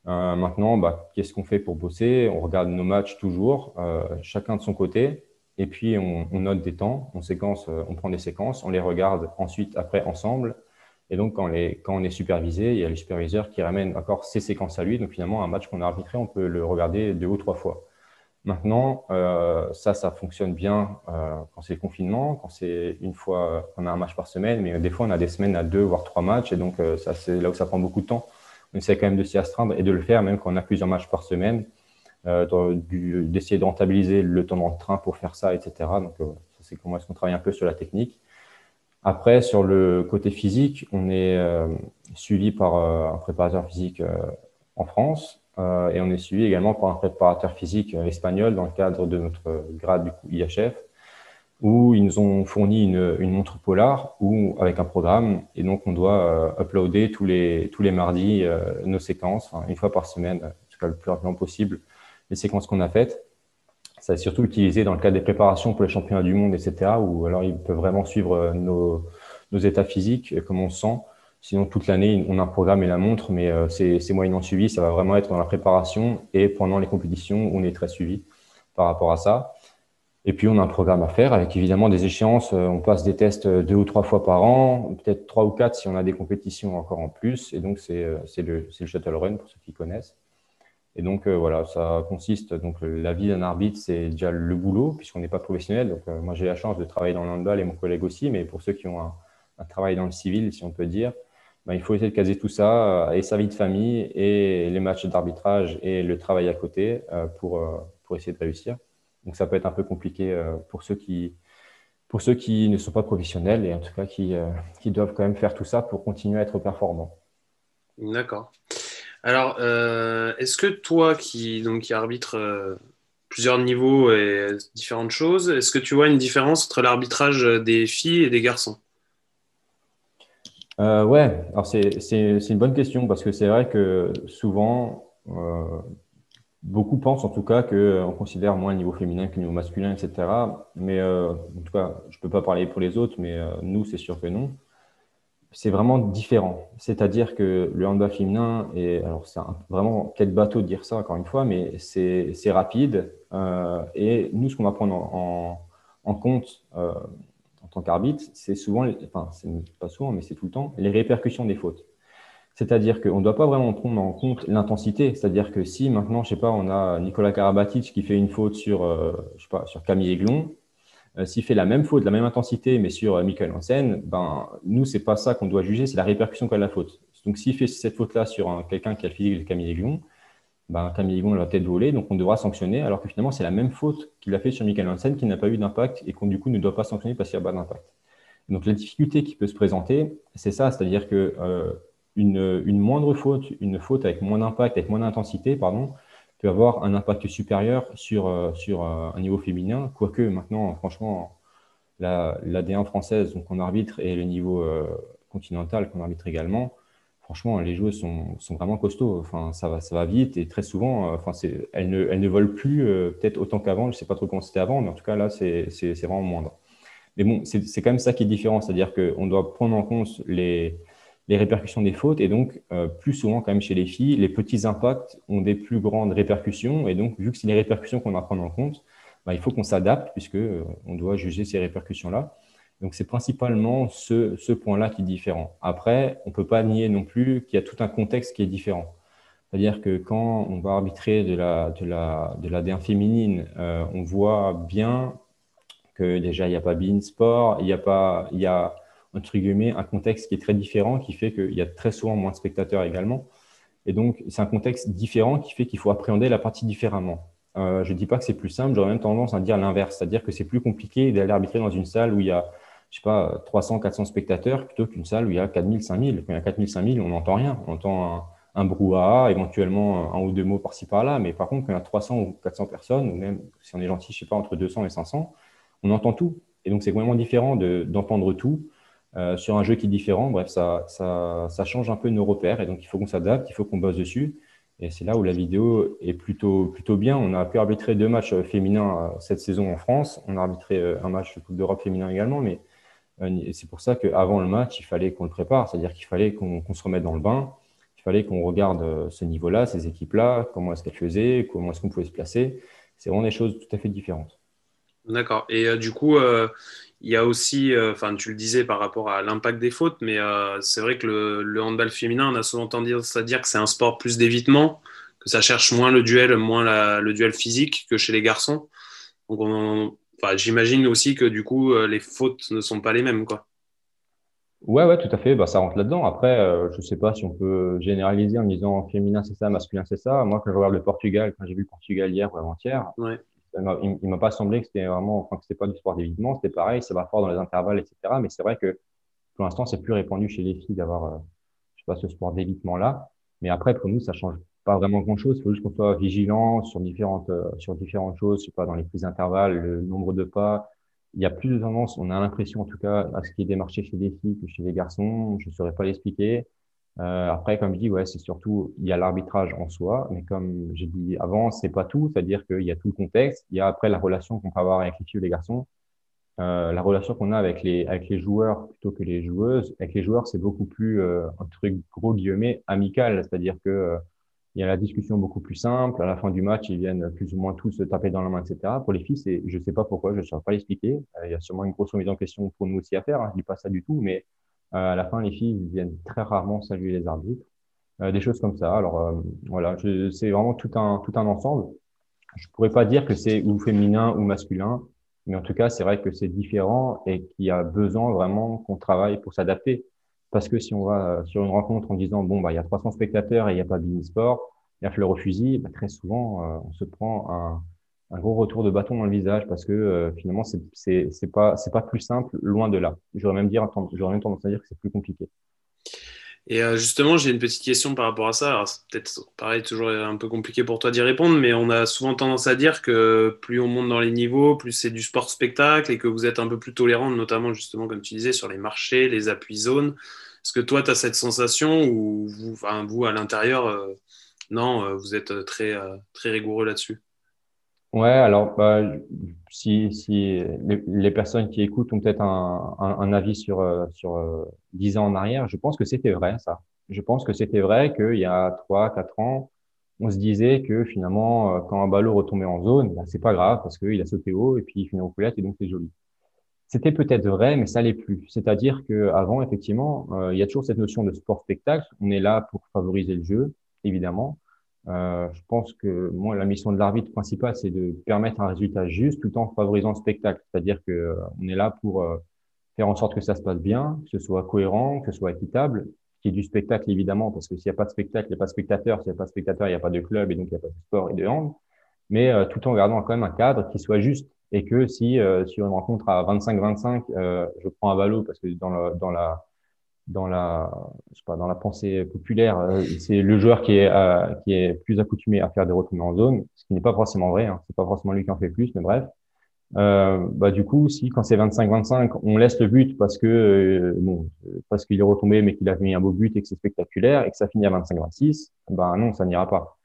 Maintenant, bah, qu'est-ce qu'on fait pour bosser? On regarde nos matchs toujours, chacun de son côté, et puis on, note des temps, on séquence, euh, on prend des séquences, on les regarde ensuite après ensemble. Et donc, quand, on est supervisé, il y a le superviseur qui ramène encore ses séquences à lui. Donc, finalement, un match qu'on a arbitré, on peut le regarder deux ou trois fois. Maintenant, ça, ça fonctionne bien quand c'est le confinement, quand c'est une fois, on a un match par semaine, mais des fois, on a des semaines à deux, voire trois matchs. Et donc, ça, c'est là où ça prend beaucoup de temps on essaie quand même de s'y astreindre et de le faire même quand on a plusieurs matchs par semaine, euh, d'essayer de rentabiliser le temps d'entrain pour faire ça, etc. Donc, euh, c'est comment est-ce qu'on travaille un peu sur la technique. Après, sur le côté physique, on est euh, suivi par un préparateur physique en France et on est suivi également par un préparateur physique espagnol dans le cadre de notre grade du coup, IHF où ils nous ont fourni une, une, montre polar ou avec un programme et donc on doit euh, uploader tous les tous les mardis euh, nos séquences une fois par semaine en tout cas le plus rapidement possible les séquences qu'on a faites ça est surtout utilisé dans le cadre des préparations pour les championnats du monde etc où alors ils peuvent vraiment suivre euh, nos, états physiques comment on se sent sinon toute l'année on a un programme et la montre mais c'est c'est moyennement suivi ça va vraiment être dans la préparation et pendant les compétitions on est très suivi par rapport à ça et puis, on a un programme à faire avec évidemment des échéances. Euh, on passe des tests euh, deux ou trois fois par an, peut-être trois ou quatre si on a des compétitions encore en plus. Et donc, c'est euh, le, le shuttle run pour ceux qui connaissent. Et donc, voilà, ça consiste. Donc, la vie d'un arbitre, c'est déjà le boulot, puisqu'on n'est pas professionnel. Donc, moi, j'ai la chance de travailler dans l'handball et mon collègue aussi. Mais pour ceux qui ont un, travail dans le civil, si on peut dire, ben, il faut essayer de caser tout ça et sa vie de famille et les matchs d'arbitrage et le travail à côté pour, pour essayer de réussir. Donc ça peut être un peu compliqué euh, pour ceux qui pour ceux qui ne sont pas professionnels et en tout cas qui, euh, qui doivent quand même faire tout ça pour continuer à être performants. D'accord. Alors, euh, est-ce que toi qui, donc, qui arbitre plusieurs niveaux et différentes choses, est-ce que tu vois une différence entre l'arbitrage des filles et des garçons? Ouais, alors c'est une bonne question parce que c'est vrai que souvent, Beaucoup pensent en tout cas qu'on euh, considère moins le niveau féminin que le niveau masculin, etc. Mais euh, en tout cas, je ne peux pas parler pour les autres, mais euh, nous, c'est sûr que non. C'est vraiment différent. C'est-à-dire que le handball féminin, et alors c'est vraiment peut-être bateau de dire ça encore une fois, mais c'est rapide. et nous, ce qu'on va prendre en, compte en tant qu'arbitre, c'est souvent, enfin, pas souvent, mais c'est tout le temps, les répercussions des fautes. C'est-à-dire qu'on ne doit pas vraiment prendre en compte l'intensité. C'est-à-dire que si maintenant, je sais pas, on a Nicolas Karabatic qui fait une faute sur, euh, sais pas, sur Camille Aiglon, euh, s'il fait la même faute, la même intensité, mais sur euh, Michael Hansen, ben, nous, c'est pas ça qu'on doit juger, c'est la répercussion qu'a la faute. Donc, s'il fait cette faute-là sur quelqu'un qui a le physique de Camille Aiglon, ben, Camille Aiglon va peut-être voler, donc on devra sanctionner, alors que finalement, c'est la même faute qu'il a fait sur Michael Hansen qui n'a pas eu d'impact et qu'on, du coup, ne doit pas sanctionner parce qu'il n'y a pas d'impact. Donc, la difficulté qui peut se présenter, c'est ça, c'est-à-dire que une, moindre faute, une faute avec moins d'impact, avec moins d'intensité, pardon, avoir un impact supérieur sur, euh, sur euh, un niveau féminin. Quoique maintenant, franchement, l'AD1 française, donc on arbitre, et le niveau euh, continental qu'on arbitre également, franchement, les joueuses sont, sont, vraiment costauds. Enfin, ça va, ça va vite et très souvent, enfin, elles, ne, elles ne volent plus peut-être autant qu'avant. Je ne sais pas trop comment c'était avant, mais en tout cas, là, c'est vraiment moindre. Mais bon, c'est quand même ça qui est différent, c'est-à-dire qu'on doit prendre en compte les, les répercussions des fautes. Et donc, euh, plus souvent, quand même, chez les filles, les petits impacts ont des plus grandes répercussions. Et donc, vu que c'est les répercussions qu'on doit prendre en compte, bah, il faut qu'on s'adapte puisque euh, on doit juger ces répercussions-là. Donc, c'est principalement ce, ce point-là qui est différent. Après, on ne peut pas nier non plus qu'il y a tout un contexte qui est différent. C'est-à-dire que quand on va arbitrer de la, de la, de la D1 féminine, euh, on voit bien que déjà, il n'y a pas Bein Sport, il y a pas, y a entre guillemets, un contexte qui est très différent, qui fait qu'il y a très souvent moins de spectateurs également. Et donc, c'est un contexte différent qui fait qu'il faut appréhender la partie différemment. Euh, je ne dis pas que c'est plus simple, j'aurais même tendance à dire l'inverse, c'est-à-dire que c'est plus compliqué d'aller arbitrer dans une salle où il y a, je sais pas, 300, 400 spectateurs plutôt qu'une salle où il y a 4000, 5000. Quand il y a 4000, 5000, on n'entend rien. On entend un, un, brouhaha, éventuellement un ou deux mots par-ci par-là, mais par contre, quand il y a 300 ou 400 personnes, ou même si on est gentil, je sais pas, entre 200 et 500, on entend tout. Et donc, c'est complètement différent d'entendre tout euh, sur un jeu qui est différent. Bref, ça, change un peu nos repères et donc il faut qu'on s'adapte, il faut qu'on bosse dessus. Et c'est là où la vidéo est plutôt, plutôt bien. On a pu arbitrer deux matchs féminins euh, cette saison en France. On a arbitré euh, un match de Coupe d'Europe féminin également. Mais c'est pour ça qu'avant le match, il fallait qu'on le prépare. C'est-à-dire qu'il fallait qu'on se remette dans le bain. Il fallait qu'on regarde ce niveau-là, ces équipes-là, comment est-ce qu'elles faisaient, comment est-ce qu'on pouvait se placer? C'est vraiment des choses tout à fait différentes. D'accord. Et du coup, il y a aussi, euh, enfin, tu le disais par rapport à l'impact des fautes, mais euh, c'est vrai que le, handball féminin, on a souvent tendance à dire que c'est un sport plus d'évitement, que ça cherche moins le duel, moins le duel physique que chez les garçons. Donc, j'imagine aussi que du coup, euh, les fautes ne sont pas les mêmes, quoi. Ouais, ouais, tout à fait. Bah, ça rentre là-dedans. Après, je ne sais pas si on peut généraliser en disant féminin c'est ça, masculin c'est ça. Moi, quand je regarde le Portugal, quand j'ai vu le Portugal hier ou avant-hier, ouais il ne m'a pas semblé que c'était vraiment, enfin, que c'était pas du sport d'évitement, c'était pareil, ça va fort dans les intervalles, etc. Mais c'est vrai que pour l'instant, c'est plus répandu chez les filles d'avoir, euh, je sais pas, ce sport d'évitement-là. Mais après, pour nous, ça change pas vraiment grand-chose. Il faut juste qu'on soit vigilant sur différentes, euh, sur différentes choses, je sais pas, dans les prises d'intervalles, le nombre de pas. Il y a plus de tendance, on a l'impression en tout cas, à ce qui est démarché chez les filles que chez les garçons. Je saurais pas l'expliquer. Euh, après, comme je dis, ouais, c'est surtout il y a l'arbitrage en soi, mais comme j'ai dit avant, c'est pas tout, c'est-à-dire qu'il y a tout le contexte. Il y a après la relation qu'on peut avoir avec les filles ou les garçons, euh, la relation qu'on a avec les avec les joueurs plutôt que les joueuses. Avec les joueurs, c'est beaucoup plus euh, un truc gros guillemets amical, c'est-à-dire que il y a la discussion beaucoup plus simple. À la fin du match, ils viennent plus ou moins tous se taper dans la main, etc. Pour les filles, c'est je sais pas pourquoi, je ne saurais pas l'expliquer. Il y a sûrement une grosse remise en question pour nous aussi à faire. Hein, je dis pas ça du tout, mais à la fin, les filles viennent très rarement saluer les arbitres. Euh, des choses comme ça. Alors euh, voilà, c'est vraiment tout un, tout un ensemble. Je pourrais pas dire que c'est ou féminin ou masculin, mais en tout cas, c'est vrai que c'est différent et qu'il y a besoin vraiment qu'on travaille pour s'adapter. Parce que si on va sur une rencontre en disant bon bah il y a 300 spectateurs et il n'y a pas de sport, il y a fleur au fusil, bah, très souvent on se prend un, un gros retour de bâton dans le visage parce que euh, finalement c'est c'est pas pas plus simple loin de là. J'aurais même dire j'aurais même tendance à dire que c'est plus compliqué. Et euh, justement, j'ai une petite question par rapport à ça. Alors, c'est peut-être pareil, toujours un peu compliqué pour toi d'y répondre, mais on a souvent tendance à dire que plus on monte dans les niveaux, plus c'est du sport-spectacle et que vous êtes un peu plus tolérant, notamment justement, comme tu disais, sur les marchés, les appuis zones. Est-ce que toi, tu as cette sensation ou vous à l'intérieur, euh, non, vous êtes très, très rigoureux là-dessus? Ouais, alors bah, si, si les, personnes qui écoutent ont peut-être un, un, avis sur, euh, sur euh, 10 ans en arrière, je pense que c'était vrai ça. Je pense que c'était vrai qu'il y a 3, 4 ans, on se disait que finalement, euh, quand un ballon retombait en zone, bah, c'est pas grave parce qu'il a sauté haut et puis il finit en coulette et donc c'est joli. C'était peut-être vrai, mais ça l'est plus. C'est-à-dire qu'avant, effectivement, euh, il y a toujours cette notion de sport-spectacle. On est là pour favoriser le jeu, évidemment. Euh, je pense que moi, la mission de l'arbitre principale, c'est de permettre un résultat juste tout en favorisant le spectacle. C'est-à-dire que euh, on est là pour euh, faire en sorte que ça se passe bien, que ce soit cohérent, que ce soit équitable, qu'il y ait du spectacle évidemment, parce que s'il n'y a pas de spectacle, il n'y a pas de spectateur. S'il n'y a pas de spectateur, il n'y a pas de club et donc il n'y a pas de sport et de hand. Mais tout en gardant quand même un cadre qui soit juste et que si sur une rencontre à 25-25, je prends un ballot parce que dans, le, dans la dans la, je sais pas, dans la pensée populaire, euh, c'est le joueur qui est, euh, qui est plus accoutumé à faire des retournements en zone, ce qui n'est pas forcément vrai. Hein. C'est pas forcément lui qui en fait plus, mais bref. Euh, bah du coup, si quand c'est 25-25, on laisse le but parce que euh, bon, parce qu'il est retombé, mais qu'il a mis un beau but et que c'est spectaculaire et que ça finit à 25-26, bah non, ça n'ira pas.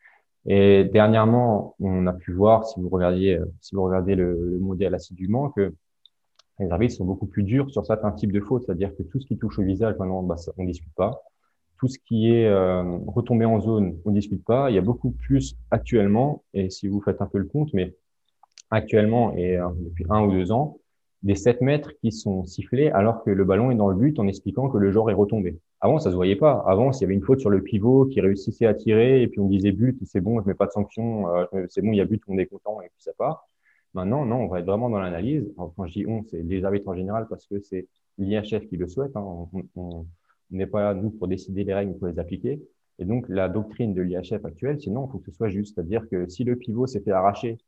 Et dernièrement, on a pu voir, si vous regardiez, si vous regardez le, le modèle assidûment, que Les arbitres sont beaucoup plus durs sur certains types de fautes, c'est-à-dire que tout ce qui touche au visage, maintenant, bah, on ne discute pas. Tout ce qui est euh, retombé en zone, on ne discute pas. Il y a beaucoup plus actuellement, et si vous faites un peu le compte, mais actuellement et euh, depuis un ou deux ans, des 7 mètres qui sont sifflés alors que le ballon est dans le but en expliquant que le joueur est retombé. Avant, ça se voyait pas. Avant, s'il y avait une faute sur le pivot qui réussissait à tirer et puis on disait but, c'est bon, je mets pas de sanction, euh, c'est bon, il y a but, on est content et puis ça part. Maintenant, non, on va être vraiment dans l'analyse. Quand je dis on, c'est les arbitres en général parce que c'est l'IHF qui le souhaite. Hein. On n'est pas là, nous, pour décider les règles, pour les appliquer. Et donc, la doctrine de l'IHF actuelle, sinon, il faut que ce soit juste. C'est-à-dire que si le pivot s'est fait arracher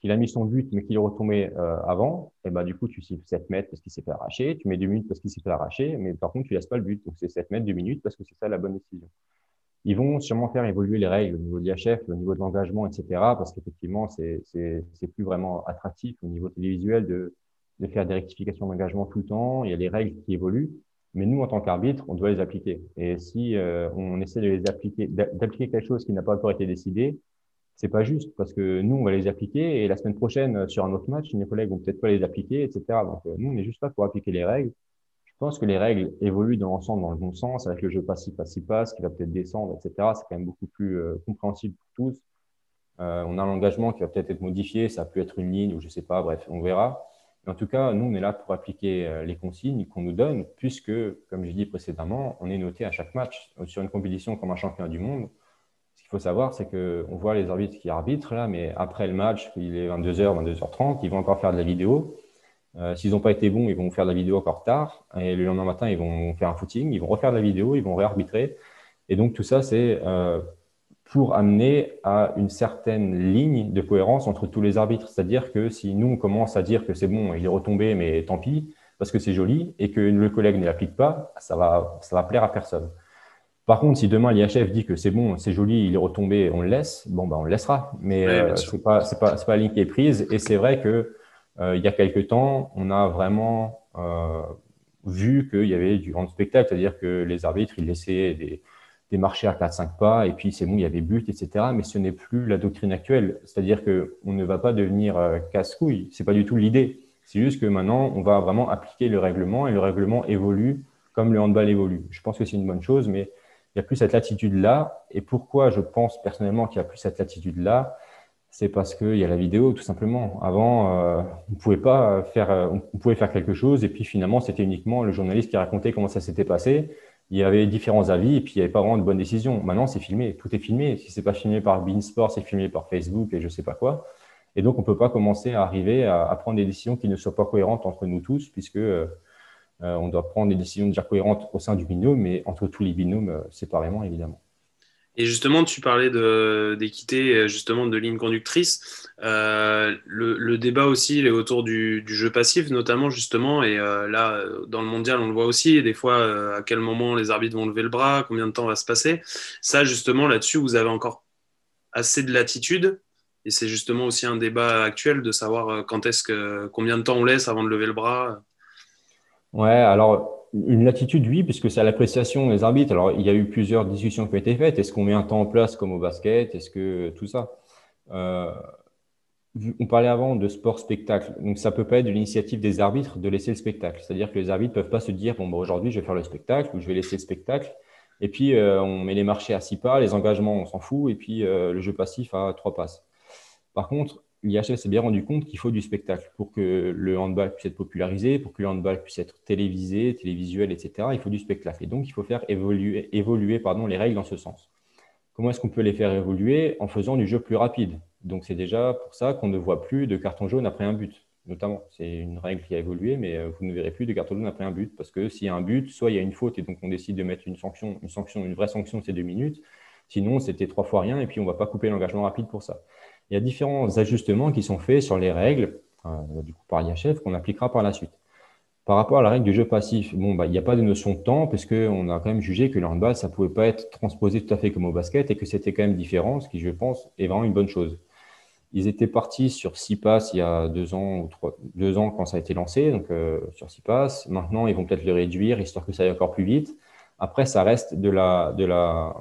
qu'il a mis son but, mais qu'il est retombé euh, avant, et ben, du coup, tu siffles 7 mètres parce qu'il s'est fait arracher, tu mets 2 minutes parce qu'il s'est fait arracher, mais par contre, tu laisses pas le but. Donc, c'est 7 mètres, 2 minutes parce que c'est ça la bonne décision. Ils vont sûrement faire évoluer les règles au niveau de l'IHF, au niveau de l'engagement, etc., parce qu'effectivement, c'est plus vraiment attractif au niveau télévisuel de, de faire des rectifications d'engagement tout le temps. Il y a les règles qui évoluent. Mais nous, en tant qu'arbitre, on doit les appliquer. Et si euh, on essaie de les appliquer, d'appliquer quelque chose qui n'a pas encore été décidé, c'est pas juste parce que nous, on va les appliquer et la semaine prochaine, euh, sur un autre match, nos collègues vont peut-être pas les appliquer, etc. Donc, euh, nous, on est juste là pour appliquer les règles. Je pense que les règles évoluent dans l'ensemble dans le bon sens avec le jeu passif passif passe qui va peut-être descendre, etc. C'est quand même beaucoup plus euh, compréhensible pour tous. on a l'engagement qui va peut-être être modifié, ça peut être une ligne ou je sais pas, bref, on verra. Mais en tout cas, nous, on est là pour appliquer les consignes qu'on nous donne, puisque, comme j'ai dit précédemment, on est noté à chaque match sur une compétition comme un championnat du monde faut savoir, c'est qu'on voit les arbitres qui arbitrent là, mais après le match, il est 22h, 22h30, ils vont encore faire de la vidéo. Euh, s'ils n'ont pas été bons, ils vont faire de la vidéo encore tard. Et le lendemain matin, ils vont faire un footing, ils vont refaire de la vidéo, ils vont réarbitrer. Et donc, tout ça, c'est euh, pour amener à une certaine ligne de cohérence entre tous les arbitres. C'est-à-dire que si nous, on commence à dire que c'est bon, il est retombé, mais tant pis, parce que c'est joli, et que le collègue ne l'applique pas, ça va, ça va plaire à personne. Par contre, si demain l'IHF dit que c'est bon, c'est joli, il est retombé, on le laisse, bon, ben, on le laissera. Mais euh, ce n'est pas, pas, pas, la ligne qui est prise. Et c'est vrai qu'il euh, il y a quelques temps, on a vraiment euh, vu qu'il y avait du grand spectacle, c'est-à-dire que les arbitres, ils laissaient des, marchés à 4-5 pas, et puis c'est bon, il y avait but, etc. Mais ce n'est plus la doctrine actuelle. C'est-à-dire qu'on ne va pas devenir casse-couille. Ce n'est pas du tout l'idée. C'est juste que maintenant, on va vraiment appliquer le règlement, et le règlement évolue comme le handball évolue. Je pense que c'est une bonne chose, mais il n'y a plus cette latitude-là. Et pourquoi je pense personnellement qu'il n'y a plus cette latitude-là? C'est parce qu'il y a la vidéo, tout simplement. Avant, euh, on pouvait pas faire, euh, faire quelque chose, et puis finalement, c'était uniquement le journaliste qui racontait comment ça s'était passé. Il y avait différents avis, et puis il n'y avait pas vraiment de bonnes décisions. Maintenant, c'est filmé, tout est filmé. Si ce n'est pas filmé par Beansport, c'est filmé par Facebook et je ne sais pas quoi. Et donc, on ne peut pas commencer à arriver à, prendre des décisions qui ne soient pas cohérentes entre nous tous, puisque euh, on doit prendre des décisions déjà cohérentes au sein du binôme, mais entre tous les binômes séparément, évidemment. Et justement, tu parlais d'équité, euh, justement, de ligne conductrice. le, débat aussi il est autour du, jeu passif, notamment, justement. Et là, dans le mondial, on le voit aussi. des fois, à quel moment les arbitres vont lever le bras, combien de temps va se passer. Ça, justement, là-dessus, vous avez encore assez de latitude. Et c'est justement aussi un débat actuel de savoir quand est-ce que, combien de temps on laisse avant de lever le bras. Ouais, alors une latitude, oui, puisque c'est à l'appréciation des arbitres. Alors, il y a eu plusieurs discussions qui ont été faites. Est-ce qu'on met un temps en place comme au basket? Est-ce que tout ça? Euh, On parlait avant de sport-spectacle. Donc, ça peut pas être de l'initiative des arbitres de laisser le spectacle. C'est-à-dire que les arbitres peuvent pas se dire bon, bah, aujourd'hui, je vais faire le spectacle ou je vais laisser le spectacle. Et puis, euh, on met les marchés à six pas, les engagements, on s'en fout, et puis euh, le jeu passif à trois passes. Par contre, l'IHF s'est bien rendu compte qu'il faut du spectacle pour que le handball puisse être popularisé, pour que le handball puisse être télévisé, télévisuel, etc. Il faut du spectacle. Et donc, il faut faire évoluer, les règles dans ce sens. Comment est-ce qu'on peut les faire évoluer? En faisant du jeu plus rapide. Donc, c'est déjà pour ça qu'on ne voit plus de carton jaune après un but, notamment. C'est une règle qui a évolué, mais euh, vous ne verrez plus de carton jaune après un but. Parce que s'il y a un but, soit il y a une faute et donc on décide de mettre une sanction, une, sanction, une vraie sanction, c'est deux minutes. Sinon, c'était trois fois rien et puis on ne va pas couper l'engagement rapide pour ça il y a différents ajustements qui sont faits sur les règles, euh, du coup par l'IHF, qu'on appliquera par la suite. Par rapport à la règle du jeu passif, bon, bah, il n'y a pas de notion de temps, puisqu'on a quand même jugé que le handball, ça ne pouvait pas être transposé tout à fait comme au basket et que c'était quand même différent, ce qui, je pense, est vraiment une bonne chose. Ils étaient partis sur six passes il y a deux ans ou deux ans quand ça a été lancé, donc euh, sur six passes. Maintenant, ils vont peut-être le réduire, histoire que ça aille encore plus vite. Après, ça reste de la, de la,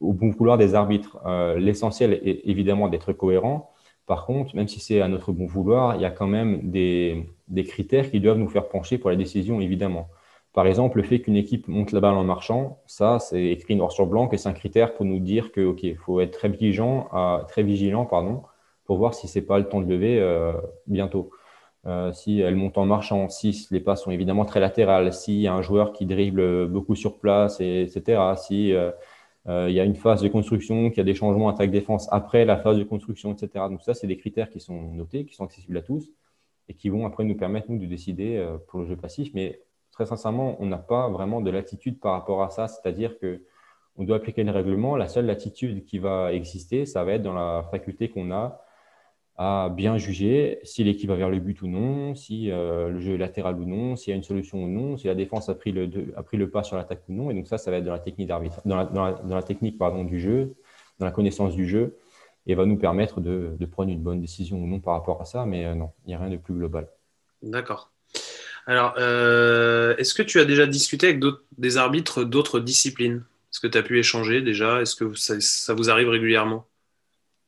au bon vouloir des arbitres. Euh, l'essentiel est évidemment d'être cohérent. Par contre, même si c'est à notre bon vouloir, il y a quand même des, des critères qui doivent nous faire pencher pour la décision, évidemment. Par exemple, le fait qu'une équipe monte la balle en marchant, ça, c'est écrit noir sur blanc et c'est un critère pour nous dire que, OK, faut être très vigilant, très vigilant pardon, pour voir si ce n'est pas le temps de lever euh, bientôt. Euh, si elle monte en marchant, si les passes sont évidemment très latérales, s'il y a un joueur qui dribble beaucoup sur place, etc. Si il y a une phase de construction, qu'il y a des changements attaque-défense après la phase de construction, etc. Donc ça, c'est des critères qui sont notés, qui sont accessibles à tous et qui vont après nous permettre, nous, de décider pour le jeu passif. Mais très sincèrement, on n'a pas vraiment de latitude par rapport à ça. C'est-à-dire que on doit appliquer le règlement. La seule latitude qui va exister, ça va être dans la faculté qu'on a à bien juger si l'équipe va vers le but ou non, si euh, le jeu est latéral ou non, s'il y a une solution ou non, si la défense a pris le, pas sur l'attaque ou non. Et donc ça, ça va être dans la technique dans la, technique pardon, du jeu, dans la connaissance du jeu, et va nous permettre de, de prendre une bonne décision ou non par rapport à ça. Mais euh, non, il n'y a rien de plus global. D'accord. Alors, euh, est-ce que tu as déjà discuté avec des arbitres d'autres disciplines? Est-ce que tu as pu échanger déjà? Est-ce que ça, vous arrive régulièrement?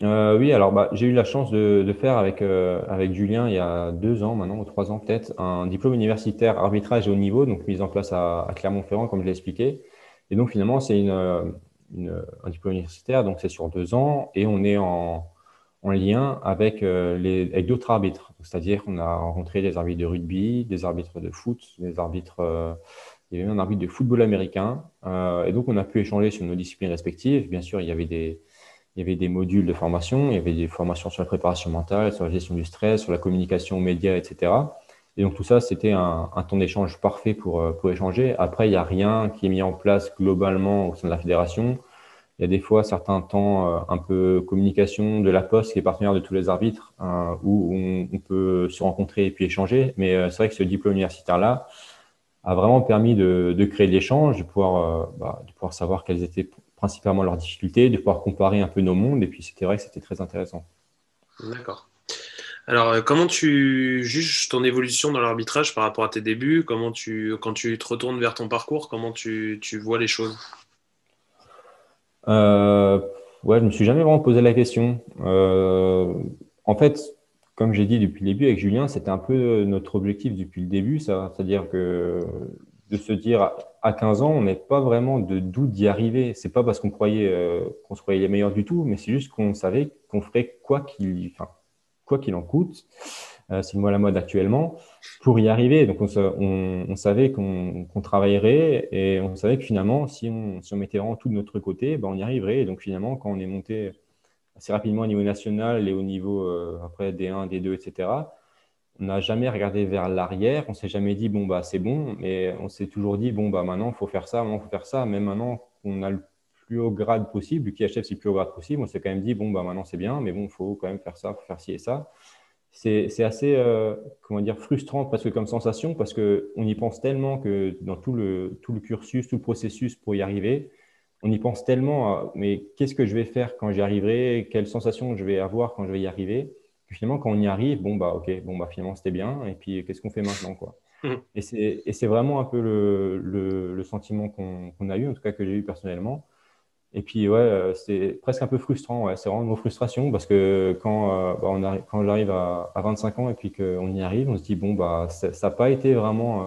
Euh, Oui, alors bah, j'ai eu la chance de, faire avec, euh, avec Julien il y a deux ans maintenant, ou trois ans peut-être, un diplôme universitaire arbitrage au haut niveau, donc mise en place à, Clermont-Ferrand, comme je l'ai expliqué. Et donc finalement, c'est une, un diplôme universitaire, donc c'est sur deux ans, et on est en, en lien avec, euh, avec d'autres arbitres. C'est-à-dire qu'on a rencontré des arbitres de rugby, des arbitres de foot, des arbitres, euh, il y avait un arbitre de football américain. Euh, et donc, on a pu échanger sur nos disciplines respectives. Bien sûr, il y avait des, il y avait des modules de formation, il y avait des formations sur la préparation mentale, sur la gestion du stress, sur la communication aux médias, etc. Et donc, tout ça, c'était un, temps d'échange parfait pour, pour échanger. Après, il n'y a rien qui est mis en place globalement au sein de la fédération. Il y a des fois certains temps euh, un peu communication de la Poste, qui est partenaire de tous les arbitres, euh, où on, peut se rencontrer et puis échanger. Mais euh, c'est vrai que ce diplôme universitaire-là a vraiment permis de, créer de l'échange, de, pouvoir, bah, de pouvoir savoir quelles étaient principalement leurs difficultés, de pouvoir comparer un peu nos mondes. Et puis c'était vrai que c'était très intéressant. D'accord. Alors, comment tu juges ton évolution dans l'arbitrage par rapport à tes débuts? Comment tu, quand tu te retournes vers ton parcours, comment tu, tu vois les choses? Euh, ouais, je me suis jamais vraiment posé la question. Euh, en fait, comme j'ai dit depuis le début avec Julien, c'était un peu notre objectif depuis le début. C'est-à-dire que de se dire à 15 ans, on n'est pas vraiment de doute d'y arriver. C'est pas parce qu'on croyait euh, qu'on se croyait les meilleurs du tout, mais c'est juste qu'on savait qu'on ferait quoi qu'il, quoi qu'il en coûte. Euh, c'est le mot à la mode actuellement, pour y arriver. Donc, on, savait qu'on travaillerait et on savait que finalement, si on, si on mettait vraiment tout de notre côté, ben, on y arriverait. Et donc, finalement, quand on est monté assez rapidement au niveau national et au niveau euh, après D1, D2, etc., on n'a jamais regardé vers l'arrière. On s'est jamais dit, bon, bah, c'est bon, mais on s'est toujours dit, bon, bah, maintenant, faut faire ça, maintenant, faut faire ça. Même maintenant qu'on a le plus haut grade possible, qui achève c'est le plus haut grade possible, on s'est quand même dit, bon, bah, maintenant, c'est bien, mais bon, faut quand même faire ça, faut faire ci et ça c'est assez euh, comment dire, frustrant parce que comme sensation, parce qu'on y pense tellement que dans tout le, tout le cursus, tout le processus pour y arriver, on y pense tellement à mais qu'est-ce que je vais faire quand j'y arriverai, quelle sensation je vais avoir quand je vais y arriver, que finalement quand on y arrive, bon bah ok, bon bah finalement c'était bien, et puis qu'est-ce qu'on fait maintenant quoi? Mmh. Et c'est vraiment un peu le, le, le sentiment qu'on a eu, en tout cas que j'ai eu personnellement. Et puis, ouais, euh, c'est presque un peu frustrant. Ouais. C'est vraiment une frustration parce que quand, euh, bah, on arrive, quand j'arrive à, à, 25 ans et puis qu'on y arrive, on se dit, bon, bah, ça n'a pas été vraiment euh,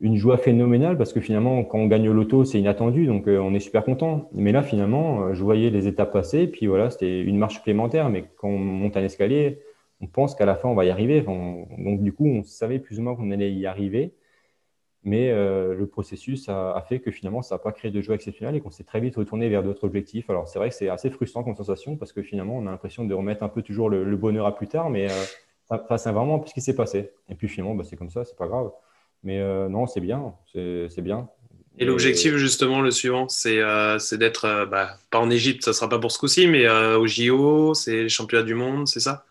une joie phénoménale parce que finalement, quand on gagne au loto, c'est inattendu, donc on est super content. Mais là, finalement, je voyais les étapes passer, puis voilà, c'était une marche supplémentaire. Mais quand on monte un escalier, on pense qu'à la fin, on va y arriver. donc, du coup, on savait plus ou moins qu'on allait y arriver. Mais euh, le processus a, fait que finalement, ça n'a pas créé de joie exceptionnelle et qu'on s'est très vite retourné vers d'autres objectifs. Alors, c'est vrai que c'est assez frustrant comme sensation parce que finalement, on a l'impression de remettre un peu toujours le, bonheur à plus tard, mais euh, c'est vraiment ce qui s'est passé. Et puis finalement, bah, c'est comme ça, c'est pas grave. Mais euh, non, c'est bien, c'est bien. Et l'objectif, justement, le suivant, c'est d'être, bah, pas en Égypte, ça sera pas pour ce coup-ci, mais au JO, c'est les championnats du monde, c'est ça?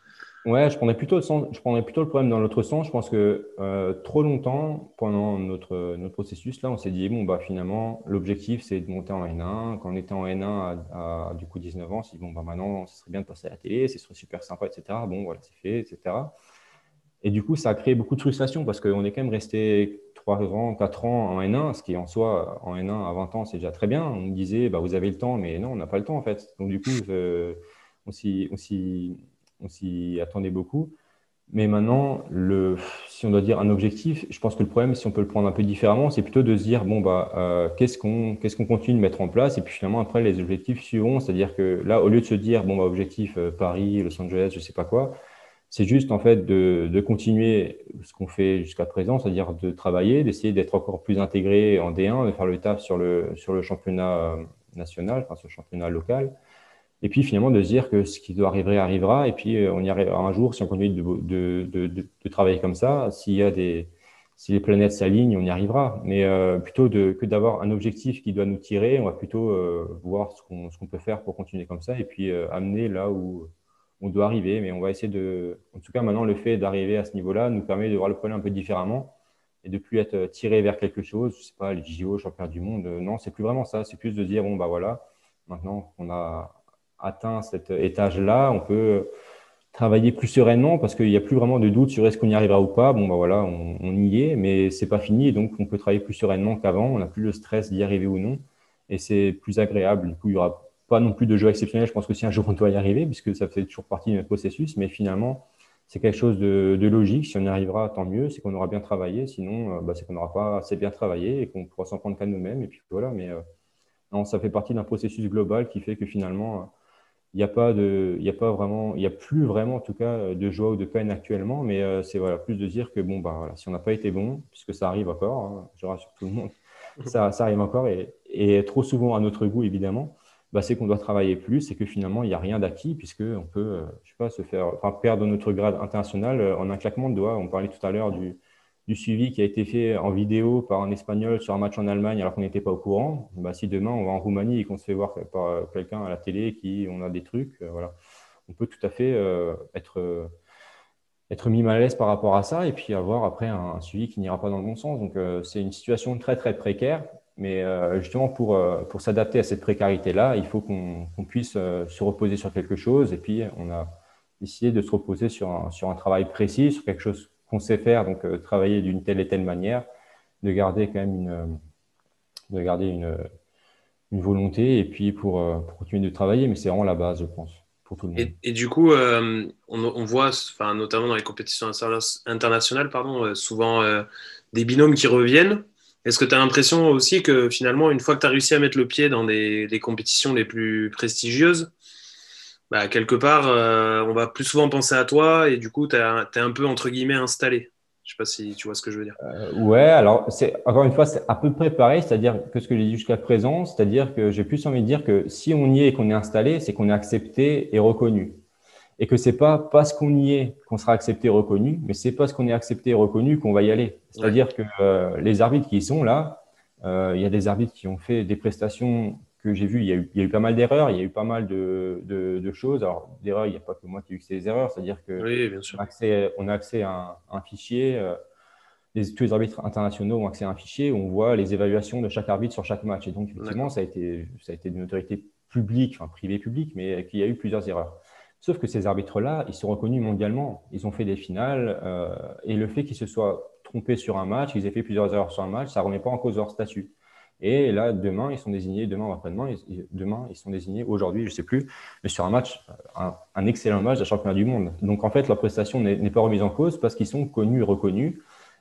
Ouais, je prendrais plutôt le problème dans l'autre sens. Je pense que euh, trop longtemps, pendant notre, notre processus, là, on s'est dit, bon, bah, finalement, l'objectif, c'est de monter en N1. Quand on était en N1 à, du coup 19 ans, on s'est dit, bon, bah, maintenant, ce serait bien de passer à la télé, ce serait super sympa, etc. Bon, voilà, c'est fait, etc. Et du coup, ça a créé beaucoup de frustration parce qu'on est quand même resté 3 ans, 4 ans en N1, ce qui en soi, en N1 à 20 ans, c'est déjà très bien. On me disait, bah, vous avez le temps, mais non, on n'a pas le temps en fait. Donc, du coup, on s'y on s'y attendait beaucoup. Mais maintenant, si on doit dire un objectif, je pense que le problème, si on peut le prendre un peu différemment, c'est plutôt de se dire bon bah euh, qu'est-ce qu'on qu'est-ce continue de mettre en place? Et puis finalement après les objectifs suivront. C'est-à-dire que là, au lieu de se dire bon bah objectif euh, Paris, Los Angeles, je sais pas quoi, c'est juste en fait de, de continuer ce qu'on fait jusqu'à présent, c'est-à-dire de travailler, d'essayer d'être encore plus intégré en D1, de faire le taf sur le sur le championnat euh, national, enfin sur le championnat local et puis finalement de se dire que ce qui doit arriver arrivera, et puis euh, on y arrivera un jour si on continue de, de, de, travailler comme ça. S'il y a des, si les planètes s'alignent, on y arrivera. Mais euh, plutôt de, que d'avoir un objectif qui doit nous tirer, on va plutôt euh, voir ce qu'on, qu'on peut faire pour continuer comme ça, et puis amener là où on doit arriver. Mais on va essayer de, en tout cas maintenant le fait d'arriver à ce niveau-là nous permet de voir le problème un peu différemment et de plus être tiré vers quelque chose. Je sais pas les JO, championnat du monde. Non, c'est plus vraiment ça. C'est plus de dire bon bah voilà, maintenant qu'on a atteint cet étage-là, on peut travailler plus sereinement parce qu'il n'y a plus vraiment de doute sur est-ce qu'on y arrivera ou pas. Bon, bah voilà, on, y est, mais c'est pas fini, donc on peut travailler plus sereinement qu'avant. On n'a plus le stress d'y arriver ou non, et c'est plus agréable. Du coup, il n'y aura pas non plus de jeu exceptionnel. Je pense que si un jour on doit y arriver, puisque ça fait toujours partie de notre processus, mais finalement, c'est quelque chose de, logique. Si on y arrivera, tant mieux. C'est qu'on aura bien travaillé. Sinon, euh, bah, c'est qu'on n'aura pas assez bien travaillé et qu'on pourra s'en prendre qu'à nous-mêmes. Et puis voilà. Mais euh, non, ça fait partie d'un processus global qui fait que finalement, il n'y a pas de, il y a pas vraiment, il a plus vraiment en tout cas de joie ou de peine actuellement, mais euh, c'est voilà plus de dire que bon bah voilà, si on n'a pas été bon, puisque ça arrive encore, hein, je rassure tout le monde, ça, ça arrive encore et, et, trop souvent à notre goût évidemment, bah, c'est qu'on doit travailler plus et que finalement il n'y a rien d'acquis puisque on peut, euh, je sais pas, se faire, enfin, perdre notre grade international euh, en un claquement de doigts. On parlait tout à l'heure du du suivi qui a été fait en vidéo par un espagnol sur un match en Allemagne alors qu'on n'était pas au courant, bah, si demain on va en Roumanie et qu'on se fait voir par euh, quelqu'un à la télé qui on a des trucs, euh, voilà, on peut tout à fait euh, être, être mis mal à l'aise par rapport à ça et puis avoir après un, suivi qui n'ira pas dans le bon sens. Donc c'est une situation très très précaire, mais justement pour, pour s'adapter à cette précarité-là, il faut qu'on puisse se reposer sur quelque chose. Et puis on a décidé de se reposer sur un, sur un travail précis, sur quelque chose qu'on sait faire, donc euh, travailler d'une telle et telle manière, de garder quand même une, euh, de garder une, une volonté et puis pour, euh, pour, continuer de travailler. Mais c'est vraiment la base, je pense, pour tout le monde. Et, du coup, on, on, voit, enfin, notamment dans les compétitions internationales, pardon, souvent des binômes qui reviennent. Est-ce que tu as l'impression aussi que finalement, une fois que tu as réussi à mettre le pied dans des, des compétitions les plus prestigieuses, bah, quelque part, euh, on va plus souvent penser à toi et du coup, tu es, un peu, entre guillemets, installé. Je sais pas si tu vois ce que je veux dire. Euh, ouais, alors, c'est, encore une fois, c'est à peu près pareil, c'est-à-dire que ce que j'ai dit jusqu'à présent, c'est-à-dire que j'ai plus envie de dire que si on y est et qu'on est installé, c'est qu'on est accepté et reconnu. Et que c'est pas parce qu'on y est qu'on sera accepté et reconnu, mais c'est parce qu'on est accepté et reconnu qu'on va y aller. C'est-à-dire que euh, les arbitres qui y sont là, il y a des arbitres qui ont fait des prestations que j'ai vu, il y, a eu, il y, a eu, pas mal d'erreurs, il y a eu pas mal de, de, de choses. Alors, d'erreurs, il n'y a pas que moi qui ai eu ces erreurs, c'est-à-dire que oui, bien sûr. On, a accès, on a accès à un, un fichier. Euh, les, tous les arbitres internationaux ont accès à un fichier où on voit les évaluations de chaque arbitre sur chaque match. Et donc, effectivement, ça a, été, ça a été d'une autorité publique, enfin privée publique, mais qu'il y a eu plusieurs erreurs. Sauf que ces arbitres-là, ils sont reconnus mondialement. Ils ont fait des finales. Euh, et le fait qu'ils se soient trompés sur un match, qu'ils aient fait plusieurs erreurs sur un match, ça ne remet pas en cause leur statut. Et là, demain, ils sont désignés, demain après-demain, demain, ils sont désignés, aujourd'hui, je ne sais plus, mais sur un match, un, excellent match de championnat du monde. Donc, en fait, leur prestation n'est pas remise en cause parce qu'ils sont connus et reconnus.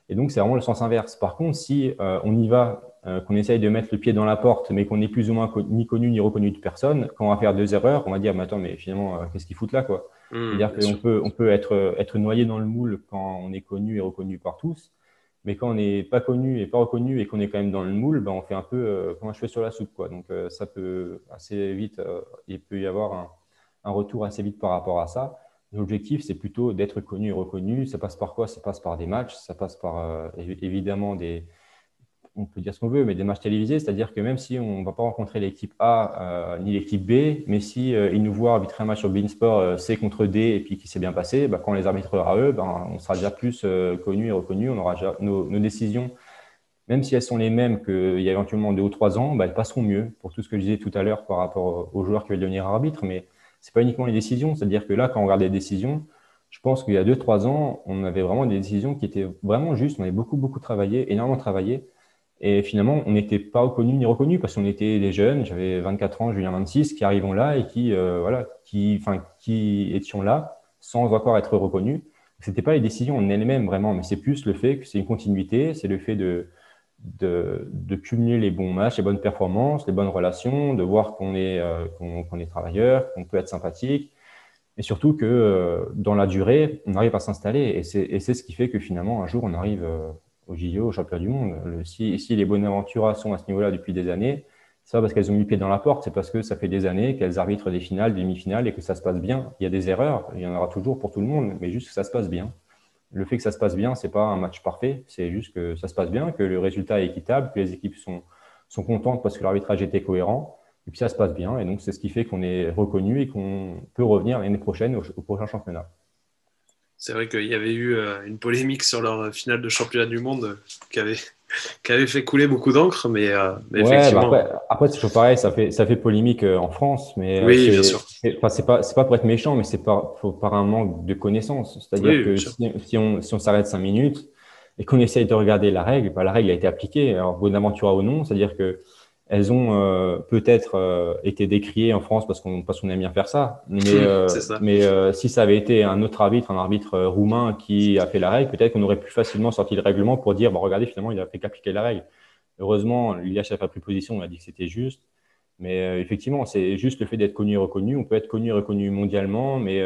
Et donc, c'est vraiment le sens inverse. Par contre, si euh, on y va, euh, qu'on essaye de mettre le pied dans la porte, mais qu'on n'est plus ou moins ni connu ni reconnu de personne, quand on va faire deux erreurs, on va dire, mais attends, mais finalement, euh, qu'est-ce qu'ils foutent là, quoi? Mmh, C'est-à-dire qu'on peut, on peut être, être noyé dans le moule quand on est connu et reconnu par tous. Mais quand on n'est pas connu et pas reconnu et qu'on est quand même dans le moule, ben on fait un peu euh, comme un cheveu sur la soupe. Quoi. Donc euh, ça peut assez vite, euh, il peut y avoir un, un, retour assez vite par rapport à ça. L'objectif, c'est plutôt d'être connu et reconnu. Ça passe par quoi? Ça passe par des matchs, ça passe par évidemment des, on peut dire ce qu'on veut, mais des matchs télévisés, c'est-à-dire que même si on ne va pas rencontrer l'équipe A euh, ni l'équipe B, mais si euh, ils nous voient arbitrer un match sur Beansport euh, C contre D et puis qui s'est bien passé, bah, quand on les arbitrera eux, ben, on sera déjà plus connu et reconnu, on aura nos, décisions, même si elles sont les mêmes qu'il y a éventuellement deux ou trois ans, bah, elles passeront mieux pour tout ce que je disais tout à l'heure par rapport aux joueurs qui veulent devenir arbitres, mais c'est pas uniquement les décisions, c'est-à-dire que là, quand on regarde les décisions, je pense qu'il y a deux, trois ans, on avait vraiment des décisions qui étaient vraiment justes, on avait beaucoup, beaucoup travaillé, énormément travaillé, et finalement, on n'était pas reconnu ni reconnu parce qu'on était des jeunes, j'avais 24 ans, Julien 26, qui arrivons là et qui, euh, voilà, qui, qui étions là sans encore être reconnu. Ce n'était pas les décisions en elles-mêmes vraiment, mais c'est plus le fait que c'est une continuité, c'est le fait de, de, cumuler les bons matchs, les bonnes performances, les bonnes relations, de voir qu'on est, euh, qu'on, est travailleur, qu'on peut être sympathique, et surtout que euh, dans la durée, on arrive à s'installer. Et c'est, ce qui fait que finalement, un jour, on arrive euh, au JO, au championnat du monde. si, si les Bonaventura sont à ce niveau-là depuis des années, c'est pas parce qu'elles ont mis pied dans la porte, c'est parce que ça fait des années qu'elles arbitrent des finales, des demi-finales et que ça se passe bien. Il y a des erreurs, il y en aura toujours pour tout le monde, mais juste que ça se passe bien. Le fait que ça se passe bien, c'est pas un match parfait, c'est juste que ça se passe bien, que le résultat est équitable, que les équipes sont, sont contentes parce que l'arbitrage était cohérent, et puis ça se passe bien. Et donc, c'est ce qui fait qu'on est reconnu et qu'on peut revenir l'année prochaine au prochain championnat. C'est vrai qu'il y avait eu euh, une polémique sur leur finale de championnat du monde euh, qui avait, qui avait fait couler beaucoup d'encre, mais, euh, bah effectivement. après, c'est toujours pareil, ça fait, ça fait polémique en France, mais oui, bien sûr. C'est pas, pas pour être méchant, mais c'est par, par un manque de connaissances. C'est-à-dire que si, on, si on s'arrête cinq minutes et qu'on essaye de regarder la règle, bah, la règle a été appliquée, alors Bonaventura ou non, c'est-à-dire que elles ont euh, peut-être euh, été décriées en France parce qu'on parce qu'on aime bien faire ça. Mais, euh, mais si ça avait été un autre arbitre, un arbitre roumain qui a fait la règle, peut-être qu'on aurait plus facilement sorti le règlement pour dire bon, regardez, finalement, il a fait qu'appliquer la règle. Heureusement, l'IHF a pris position, on a dit que c'était juste. Mais effectivement, c'est juste le fait d'être connu et reconnu. On peut être connu et reconnu mondialement, mais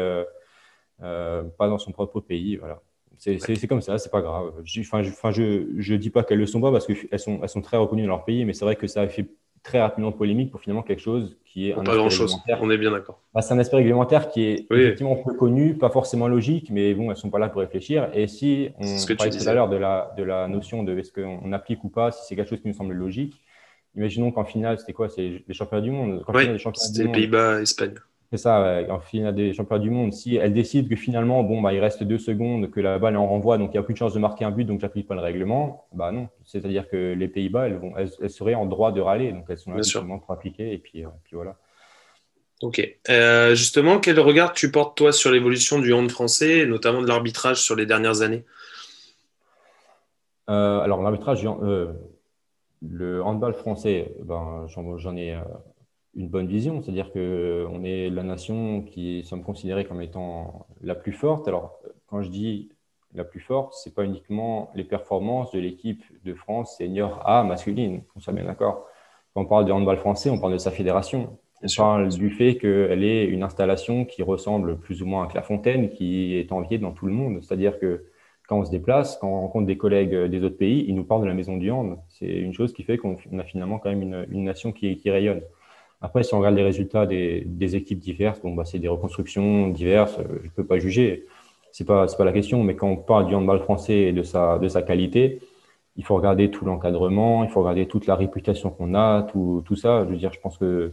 pas dans son propre pays. Voilà. C'est comme ça, c'est pas grave. Enfin, je je, dis pas qu'elles le sont pas parce qu'elles sont, elles sont très reconnues dans leur pays, mais c'est vrai que ça a fait très rapidement polémique pour finalement quelque chose qui est un pas grand chose. On est bien d'accord. Bah, c'est un aspect réglementaire qui est effectivement peu connu, pas forcément logique, mais bon, elles sont pas là pour réfléchir. Et si on parlait tout à l'heure de la, de la notion de est-ce qu'on applique ou pas, si c'est quelque chose qui nous semble logique, imaginons qu'en finale, c'était quoi C'est les championnats du monde. Oui, c'était Pays-Bas, Espagne. C'est ça, en finale des championnats du monde. Si elle décide que finalement, bon, bah, il reste deux secondes, que la balle est en renvoi, donc il n'y a plus de chance de marquer un but, donc j'applique pas le règlement, bah non. C'est-à-dire que les Pays-Bas, elles, vont, elles, seraient en droit de râler, donc elles sont là justement pour appliquer, et puis, euh, puis voilà. Ok. Euh, justement, quel regard tu portes toi sur l'évolution du hand français, et notamment de l'arbitrage sur les dernières années? Euh, Alors l'arbitrage, le handball français, ben, j'en ai une bonne vision, c'est-à-dire qu'on est la nation qui sommes considérés comme étant la plus forte. Alors, quand je dis la plus forte, ce n'est pas uniquement les performances de l'équipe de France senior A masculine, on soit bien d'accord. Quand on parle de handball français, on parle de sa fédération. On parle du fait qu'elle est une installation qui ressemble plus ou moins à Clairefontaine, qui est enviée dans tout le monde. C'est-à-dire que quand on se déplace, quand on rencontre des collègues des autres pays, ils nous parlent de la maison du hand. C'est une chose qui fait qu'on a finalement quand même une, nation qui rayonne. Après, si on regarde les résultats des, équipes diverses, bon, bah, c'est des reconstructions diverses, euh, je ne peux pas juger, ce n'est pas, pas la question, mais quand on parle du handball français et de sa, de sa qualité, il faut regarder tout l'encadrement, il faut regarder toute la réputation qu'on a, tout, tout, ça. Je veux dire, je pense que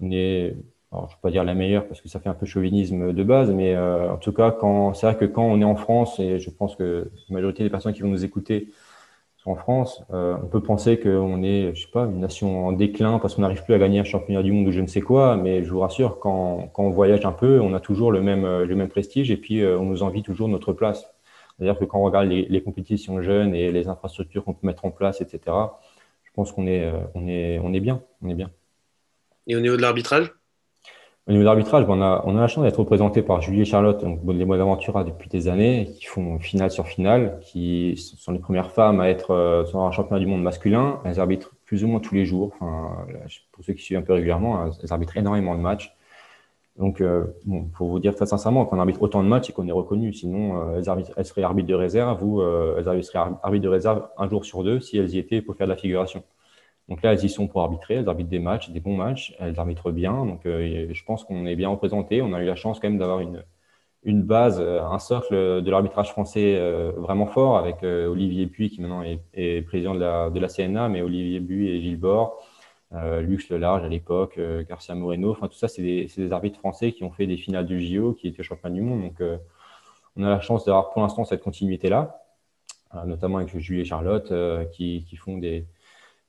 on est, je ne vais pas dire la meilleure parce que ça fait un peu chauvinisme de base, mais euh, en tout cas, c'est vrai que quand on est en France, et je pense que la majorité des personnes qui vont nous écouter en France, euh, on peut penser qu'on est, je sais pas, une nation en déclin parce qu'on n'arrive plus à gagner un championnat du monde ou je ne sais quoi, mais je vous rassure, quand, quand on voyage un peu, on a toujours le même, euh, le même prestige et puis euh, on nous envie toujours notre place. C'est-à-dire que quand on regarde les, compétitions jeunes et les infrastructures qu'on peut mettre en place, etc., je pense qu'on est, on est, on est bien, on est bien. Et au niveau de l'arbitrage? Au niveau de l'arbitrage, on, a, on a la chance d'être représenté par Julie et Charlotte, donc les mois d'aventura depuis des années, qui font finale sur finale, qui sont les premières femmes à être euh, sur un championnat du monde masculin. Elles arbitrent plus ou moins tous les jours. Enfin, pour ceux qui suivent un peu régulièrement, elles arbitrent énormément de matchs. Donc, euh, bon, pour vous dire très sincèrement, quand on arbitre autant de matchs, c'est qu'on est reconnu. Sinon, euh, elles, elles, seraient arbitres de réserve ou elles seraient arbitres de réserve un jour sur deux si elles y étaient pour faire de la figuration. Donc là, elles y sont pour arbitrer, elles arbitrent des matchs, des bons matchs, elles arbitrent bien. Donc euh, je pense qu'on est bien représenté. On a eu la chance quand même d'avoir une, une base, euh, un socle de l'arbitrage français euh, vraiment fort avec Olivier Puy qui maintenant est, président de la, de la, CNA, mais Olivier Puy et Gilles Bord, Lux Lelarge à l'époque, Garcia Moreno, enfin tout ça, c'est des, des, arbitres français qui ont fait des finales du JO, qui étaient champions du monde. Donc on a la chance d'avoir pour l'instant cette continuité-là, notamment avec Julie et Charlotte qui, qui font des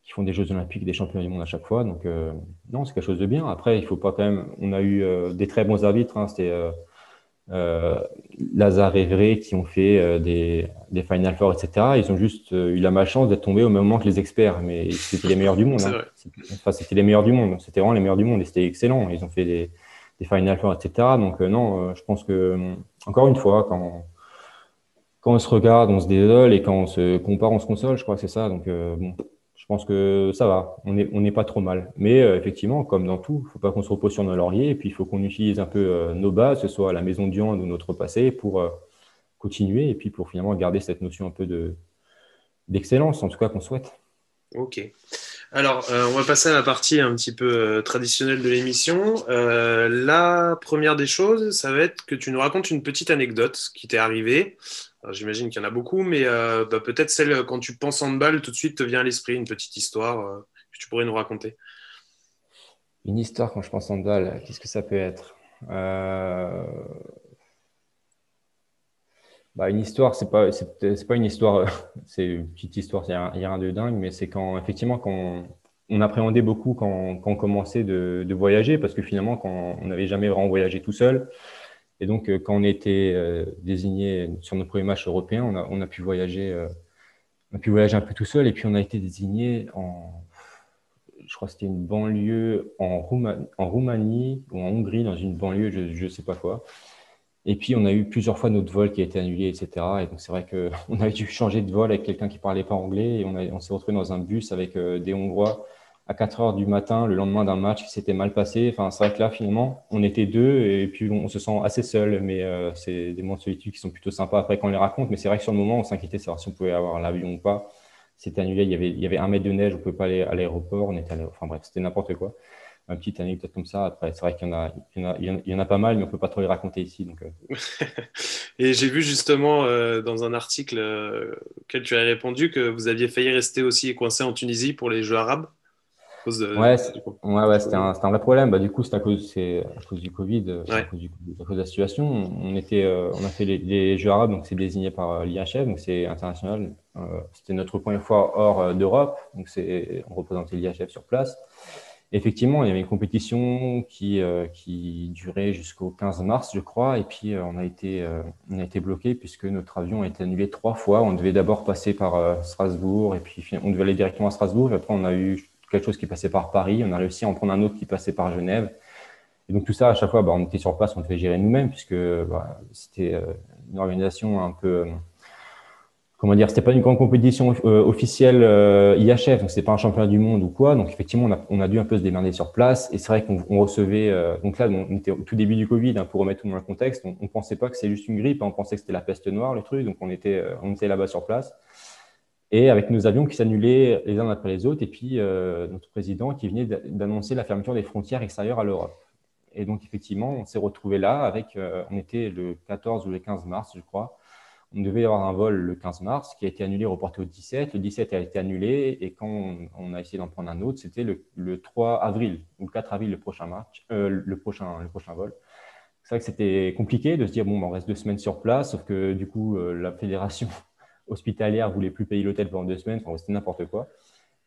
qui font des Jeux Olympiques, des championnats du monde à chaque fois. Donc, euh, non, c'est quelque chose de bien. Après, il faut pas quand même. On a eu euh, des très bons arbitres. Hein. C'était euh, Lazare et Vrai qui ont fait des, des Final Four, etc. Ils ont juste eu la malchance d'être tombés au même moment que les experts. Mais c'était les meilleurs du monde. Hein. Enfin, c'était les meilleurs du monde. C'était vraiment les meilleurs du monde et c'était excellent. Ils ont fait des, des Final Four, etc. Donc non, je pense que, encore une fois, quand, quand on se regarde, on se désole et quand on se compare, on se console, je crois que c'est ça. Donc bon, je pense que ça va, on n'est pas trop mal. Mais effectivement, comme dans tout, il ne faut pas qu'on se repose sur nos lauriers et puis il faut qu'on utilise un peu nos bases, que ce soit la maison de ou notre passé, pour continuer et puis pour finalement garder cette notion un peu de d'excellence, en tout cas qu'on souhaite. Ok. Alors, euh, on va passer à la partie un petit peu euh, traditionnelle de l'émission. Euh, la première des choses, ça va être que tu nous racontes une petite anecdote qui t'est arrivée. J'imagine qu'il y en a beaucoup, mais bah, peut-être celle, quand tu penses handball, tout de suite te vient à l'esprit une petite histoire que tu pourrais nous raconter. Une histoire quand je pense handball, qu'est-ce que ça peut être? Bah, une histoire, c'est pas, pas une histoire, c'est une petite histoire, il n'y a, rien de dingue, mais c'est quand, effectivement, quand on, appréhendait beaucoup quand, quand on commençait de, de, voyager, parce que finalement, quand on n'avait jamais vraiment voyagé tout seul, et donc euh, quand on était euh, désigné sur nos premiers matchs européens, on a, a pu voyager, euh, on a pu voyager un peu tout seul, et puis on a été désigné en, je crois que c'était une banlieue en, Roumanie ou en Hongrie, dans une banlieue, je ne sais pas quoi. Et puis, on a eu plusieurs fois notre vol qui a été annulé, etc. Et donc, c'est vrai qu'on a dû changer de vol avec quelqu'un qui parlait pas anglais. Et on, on s'est retrouvé dans un bus avec des Hongrois à 4 heures du matin, le lendemain d'un match qui s'était mal passé. Enfin, c'est vrai que là, finalement, on était deux et puis on, se sent assez seul. Mais euh, c'est des moments de solitude qui sont plutôt sympas après qu'on les raconte. Mais c'est vrai que sur le moment, on s'inquiétait de savoir si on pouvait avoir l'avion ou pas. C'était annulé. Il y avait, il y avait un mètre de neige. On ne pouvait pas aller à l'aéroport. On était Enfin, bref, c'était n'importe quoi une petite anecdote comme ça. Après, c'est vrai qu'il y, en a, il y, en a, pas mal, mais on ne peut pas trop les raconter ici. Euh. Et j'ai vu justement euh, dans un article auquel tu as répondu que vous aviez failli rester aussi coincé en Tunisie pour les Jeux arabes. Ouais, ouais, ouais c'était un, un, vrai problème. Bah, du coup, c'est à cause, à cause du Covid, à, cause du, à, cause de la situation. On, était, on a fait les, Jeux arabes, donc c'est désigné par l'IHF, donc c'est international. c'était notre première fois hors d'Europe, donc on représentait l'IHF sur place effectivement, il y avait une compétition qui, euh, qui durait jusqu'au 15 mars, je crois, et puis euh, on, a été, euh, on a été bloqué puisque notre avion a été annulé trois fois. On devait d'abord passer par Strasbourg, et puis on devait aller directement à Strasbourg. Et après, on a eu quelque chose qui passait par Paris. On a réussi à en prendre un autre qui passait par Genève. Et donc tout ça, à chaque fois, bah, on était sur place, on devait gérer nous-mêmes puisque bah, c'était une organisation un peu comment dire, c'était pas une grande compétition euh, officielle euh, IHF, donc c'était pas un championnat du monde ou quoi. Donc effectivement, on a, dû un peu se démerder sur place. Et c'est vrai qu'on recevait, euh, donc là, on était au tout début du Covid, hein, pour remettre tout dans le contexte. On, on pensait pas que c'était juste une grippe, hein, on pensait que c'était la peste noire, le truc. Donc on était, on était là-bas sur place. Et avec nos avions qui s'annulaient les uns après les autres, et puis notre président qui venait d'annoncer la fermeture des frontières extérieures à l'Europe. Et donc effectivement, on s'est retrouvé là avec, on était le 14 ou le 15 mars, je crois on devait avoir un vol le 15 mars qui a été annulé, reporté au 17. Le 17 a été annulé et quand on, a essayé d'en prendre un autre, c'était le, 3 avril ou le 4 avril le prochain match, euh, le, prochain, le prochain vol. C'est vrai que c'était compliqué de se dire bon, ben, on reste deux semaines sur place, sauf que du coup, euh, la fédération hospitalière voulait plus payer l'hôtel pendant deux semaines, enfin, c'était n'importe quoi.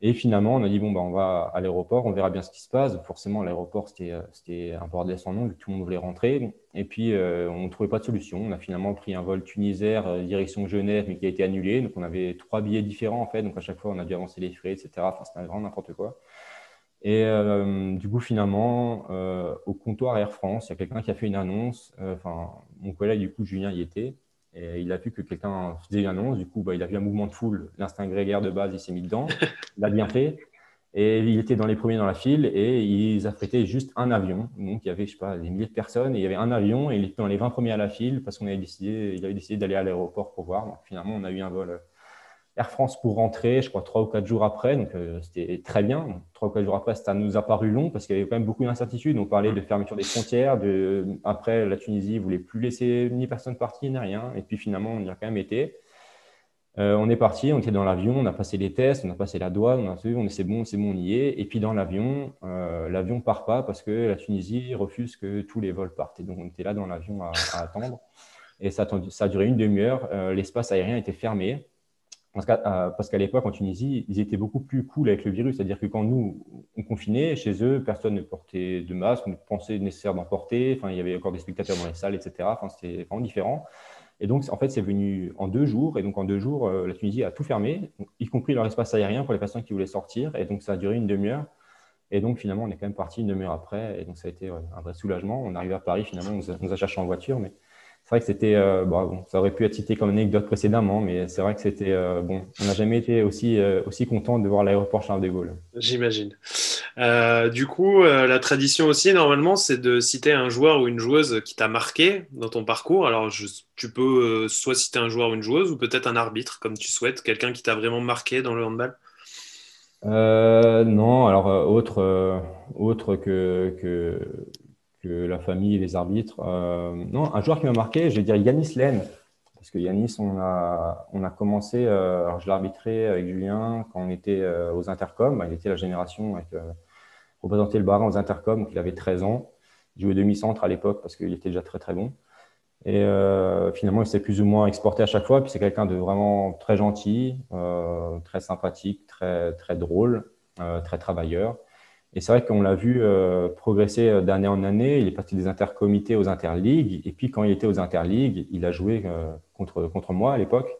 Et finalement, on a dit, bon, bah, on va à l'aéroport, on verra bien ce qui se passe. Forcément, l'aéroport, c'était euh, un bordel sans nom, tout le monde voulait rentrer. Et puis, euh, on ne trouvait pas de solution. On a finalement pris un vol tunisaire euh, direction Genève, mais qui a été annulé. Donc, on avait trois billets différents, en fait. Donc, à chaque fois, on a dû avancer les frais, etc. Enfin, c'était vraiment n'importe quoi. Et du coup, finalement, au comptoir Air France, il y a quelqu'un qui a fait une annonce. Enfin, mon collègue, du coup, Julien, y était. Et il a vu que quelqu'un faisait une annonce. Du coup, bah, il a vu un mouvement de foule. L'instinct grégaire de base, il s'est mis dedans. Il a bien fait. Et il était dans les premiers dans la file et ils affrétaient juste un avion. Donc, il y avait, je sais pas, des milliers de personnes et il y avait un avion et il était dans les 20 premiers à la file parce qu'on avait décidé, il avait décidé d'aller à l'aéroport pour voir. Donc, finalement, on a eu un vol euh, Air France pour rentrer, je crois, trois ou quatre jours après. Donc, euh, c'était très bien. Trois ou quatre jours après, ça nous a paru long parce qu'il y avait quand même beaucoup d'incertitudes. On parlait de fermeture des frontières. De... Après, la Tunisie ne voulait plus laisser ni personne partir, ni rien. Et puis, finalement, on y a quand même été. Euh, on est parti, on était dans l'avion, on a passé les tests, on a passé la douane, on a vu, on est c'est bon, c'est bon, on y est. Et puis dans l'avion, euh, l'avion part pas parce que la Tunisie refuse que tous les vols partent. Et donc on était là dans l'avion à, attendre. Et ça, ça a duré une demi-heure. Euh, l'espace aérien était fermé. Euh, parce qu'à l'époque, en Tunisie, ils étaient beaucoup plus cool avec le virus. C'est-à-dire que quand nous, on confinait, chez eux, personne ne portait de masque, on pensait nécessaire d'en porter. Enfin, il y avait encore des spectateurs dans les salles, etc. Enfin, c'était vraiment différent. Et donc, en fait, c'est venu en deux jours. Et donc, en deux jours, euh, la Tunisie a tout fermé, y compris leur espace aérien pour les personnes qui voulaient sortir. Et donc, ça a duré une demi-heure. Et donc, finalement, on est quand même parti une demi-heure après. Et donc, ça a été un vrai soulagement. On est arrivé à Paris, finalement, on nous a, cherché en voiture. Mais c'est vrai que c'était, euh, bon, ça aurait pu être cité comme anecdote précédemment, mais c'est vrai que c'était, euh, bon, on n'a jamais été aussi, euh, aussi content de voir l'aéroport Charles de Gaulle. J'imagine. du coup, la tradition aussi, normalement, c'est de citer un joueur ou une joueuse qui t'a marqué dans ton parcours. Alors, tu peux soit citer un joueur ou une joueuse, ou peut-être un arbitre, comme tu souhaites, quelqu'un qui t'a vraiment marqué dans le handball. Non, alors autre, autre que, que, que, la famille les arbitres. non, un joueur qui m'a marqué, je vais dire Yanis Len. Parce que Yanis, on a, on a commencé, alors je l'ai arbitré avec Julien quand on était aux intercoms. Il était la génération avec représenter le Barin aux intercoms, il avait 13 ans. Il jouait demi-centre à l'époque parce qu'il était déjà très très bon. Et euh, finalement, il s'est plus ou moins exporté à chaque fois. Puis c'est quelqu'un de vraiment très gentil, euh, très sympathique, très, très drôle, euh, très travailleur. Et c'est vrai qu'on l'a vu progresser d'année en année. Il est passé des intercomités aux interligues. Et puis quand il était aux interligues, il a joué contre, contre moi à l'époque.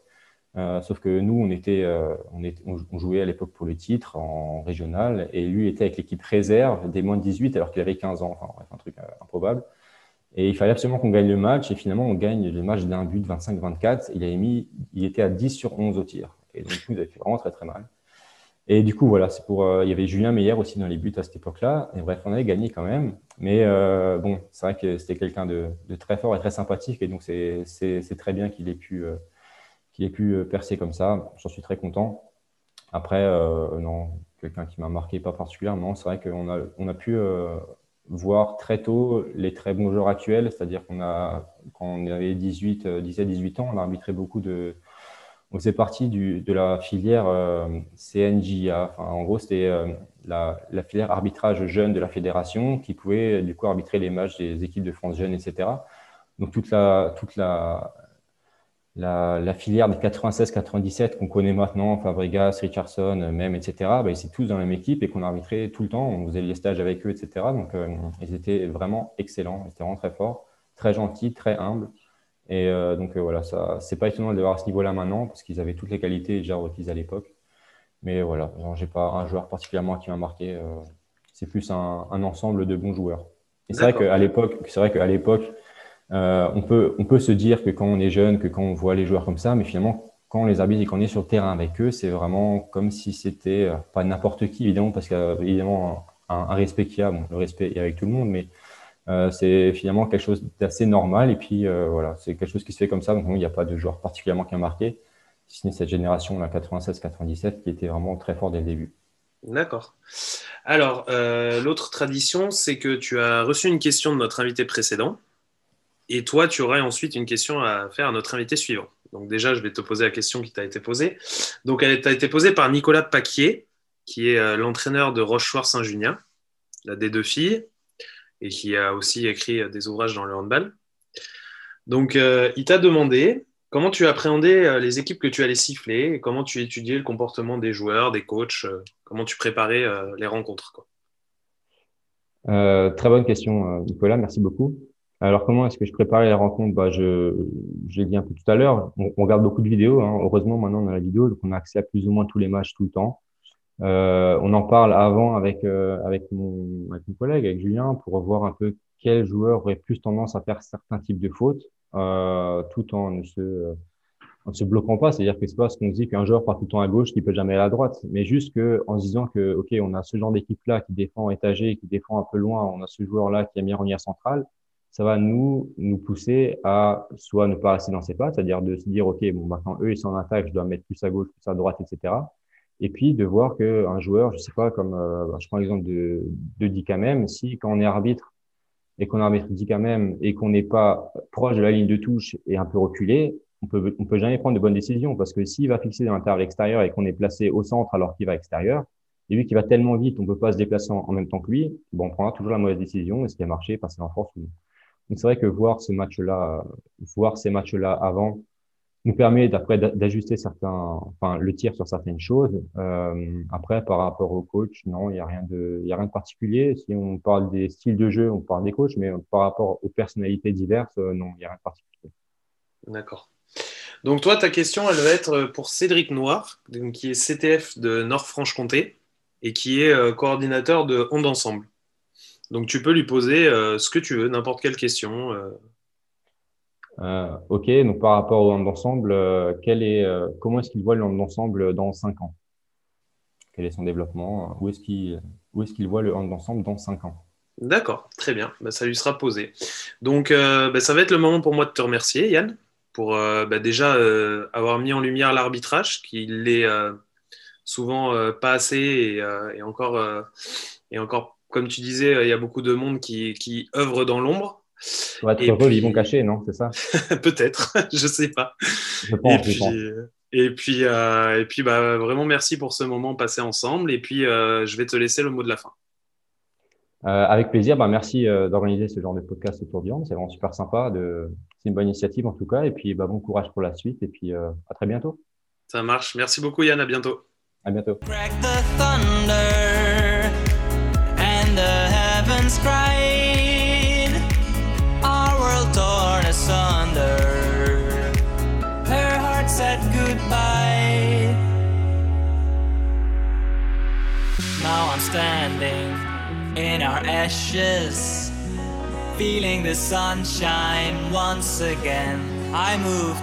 sauf que nous, on, était, on, jouait à l'époque pour le titre en régional. Et lui était avec l'équipe réserve des moins de 18 alors qu'il avait 15 ans. Enfin, un truc improbable. Et il fallait absolument qu'on gagne le match. Et finalement, on gagne le match d'un but 25-24. Il, il était à 10 sur 11 au tir. Et donc, il avait fait vraiment très, très mal. Et du coup, voilà, c'est pour. Euh, il y avait Julien Meyer aussi dans les buts à cette époque-là. Et bref, on avait gagné quand même. Mais euh, bon, c'est vrai que c'était quelqu'un de, très fort et très sympathique. Et donc, c'est très bien qu'il ait pu, euh, ait pu percer comme ça. J'en suis très content. Après, non, quelqu'un qui m'a marqué pas particulièrement. C'est vrai qu'on a, on a pu voir très tôt les très bons joueurs actuels, c'est-à-dire qu'on a, quand on avait 18, 17, 18 ans, on a arbitré beaucoup de. On faisait partie de la filière euh, en gros, c'était euh, la, filière arbitrage jeune de la fédération qui pouvait du coup arbitrer les matchs des équipes de France jeunes, etc. Donc toute la, filière des 96-97 qu'on connaît maintenant, Fabregas, Richardson, même, etc., bah, ils étaient tous dans la même équipe et qu'on arbitrait tout le temps. On faisait les stages avec eux, etc. Donc, euh, ils étaient vraiment excellents. Ils étaient vraiment très forts, très gentils, très humbles. Et euh, donc, euh, voilà, ça, c'est pas étonnant de voir à ce niveau-là maintenant parce qu'ils avaient toutes les qualités déjà requises à l'époque. Mais voilà, j'ai pas un joueur particulièrement qui m'a marqué. c'est plus un, un, ensemble de bons joueurs. Et c'est vrai qu'à l'époque, c'est vrai qu'à l'époque, euh, on, peut, on peut se dire que quand on est jeune, que quand on voit les joueurs comme ça, mais finalement, quand on les arbitre et qu'on est sur le terrain avec eux, c'est vraiment comme si c'était euh, pas n'importe qui, évidemment, parce qu'il y a évidemment un, respect qu'il y a. Bon, le respect est avec tout le monde, mais euh, c'est finalement quelque chose d'assez normal. Et puis voilà, c'est quelque chose qui se fait comme ça. Donc il n'y a pas de joueur particulièrement qui a marqué, si ce n'est cette génération, la 96-97, qui était vraiment très fort dès le début. D'accord. Alors, l'autre tradition, c'est que tu as reçu une question de notre invité précédent. Et toi, tu aurais ensuite une question à faire à notre invité suivant. Donc déjà, je vais te poser la question qui t'a été posée. Donc elle t'a été posée par Nicolas Paquier, qui est euh, l'entraîneur de Rochefort-Saint-Junien, la des deux filles, et qui a aussi écrit euh, des ouvrages dans le handball. Donc euh, il t'a demandé comment tu appréhendais les équipes que tu allais siffler, comment tu étudiais le comportement des joueurs, des coachs, comment tu préparais les rencontres. très bonne question, Nicolas, merci beaucoup. Alors, comment est-ce que je préparais la rencontre bah, je, je l'ai dit un peu tout à l'heure, on, regarde beaucoup de vidéos. Hein. Heureusement, maintenant, on a la vidéo, donc on a accès à plus ou moins tous les matchs tout le temps. Euh, on en parle avant avec, euh, avec, mon, avec mon collègue, avec Julien, pour voir un peu quel joueur aurait plus tendance à faire certains types de fautes, euh, tout en ne se, en se bloquant pas. C'est-à-dire que c'est pas ce qu'on dit qu'un joueur part tout le temps à gauche qui peut jamais aller à droite, mais juste que en se disant que, OK, on a ce genre d'équipe-là qui défend étagé, qui défend un peu loin, on a ce joueur-là qui a mis en lien centrale ça va nous, nous pousser à soit ne pas rester dans ses pas, c'est-à-dire de se dire, OK, bon, maintenant, eux, ils sont en attaque, je dois mettre plus à gauche, plus à droite, etc. Et puis, de voir qu'un joueur, je sais pas, comme, euh, bah, je prends l'exemple de, de Dicamem, si quand on est arbitre et qu'on arbitre Dicamem et qu'on n'est pas proche de la ligne de touche et un peu reculé, on peut, on peut jamais prendre de bonnes décisions parce que s'il va fixer dans l'intervalle extérieur et qu'on est placé au centre alors qu'il va extérieur, et vu qu'il va tellement vite, on peut pas se déplacer en, même temps que lui, bon, on prendra toujours la mauvaise décision et ce qui a marché, passer en force ou c'est vrai que voir ce match-là, voir ces matchs-là avant, nous permet d'après d'ajuster certains, enfin le tir sur certaines choses. Euh, après, par rapport au coach, non, il n'y a rien de, il y a rien de particulier. Si on parle des styles de jeu, on parle des coachs, mais par rapport aux personnalités diverses, euh, non, il n'y a rien de particulier. D'accord. Donc toi, ta question, elle va être pour Cédric Noir, qui est CTF de Nord-Franche-Comté. et qui est coordinateur de Onde Ensemble. Donc tu peux lui poser ce que tu veux, n'importe quelle question. Ok, donc par rapport au Onde Ensemble, quel est, comment est-ce qu'il voit le Onde Ensemble dans 5 ans? Quel est son développement? Où est-ce qu'il est qu'il voit le Onde Ensemble dans 5 ans? D'accord, très bien, bah, ça lui sera posé. Donc bah, ça va être le moment pour moi de te remercier, Yann pour euh, bah, déjà euh, avoir mis en lumière l'arbitrage, qui l'est euh, souvent pas assez et, encore, et encore, comme tu disais, il y a beaucoup de monde qui, qui œuvre dans l'ombre. Va être heureux, ils vont cacher, non C'est ça Peut-être, je sais pas. Je pense, et puis, Et puis, et puis bah, vraiment merci pour ce moment passé ensemble. Et puis, je vais te laisser le mot de la fin. avec plaisir. Bah, merci d'organiser ce genre de podcast autour du C'est vraiment super sympa de, c'est une bonne initiative en tout cas. Et puis, bah, bon courage pour la suite. Et puis, euh, à très bientôt. Ça marche. Merci beaucoup, Yann. À bientôt. À bientôt. Now I'm standing in our ashes. feeling the sunshine once again. I move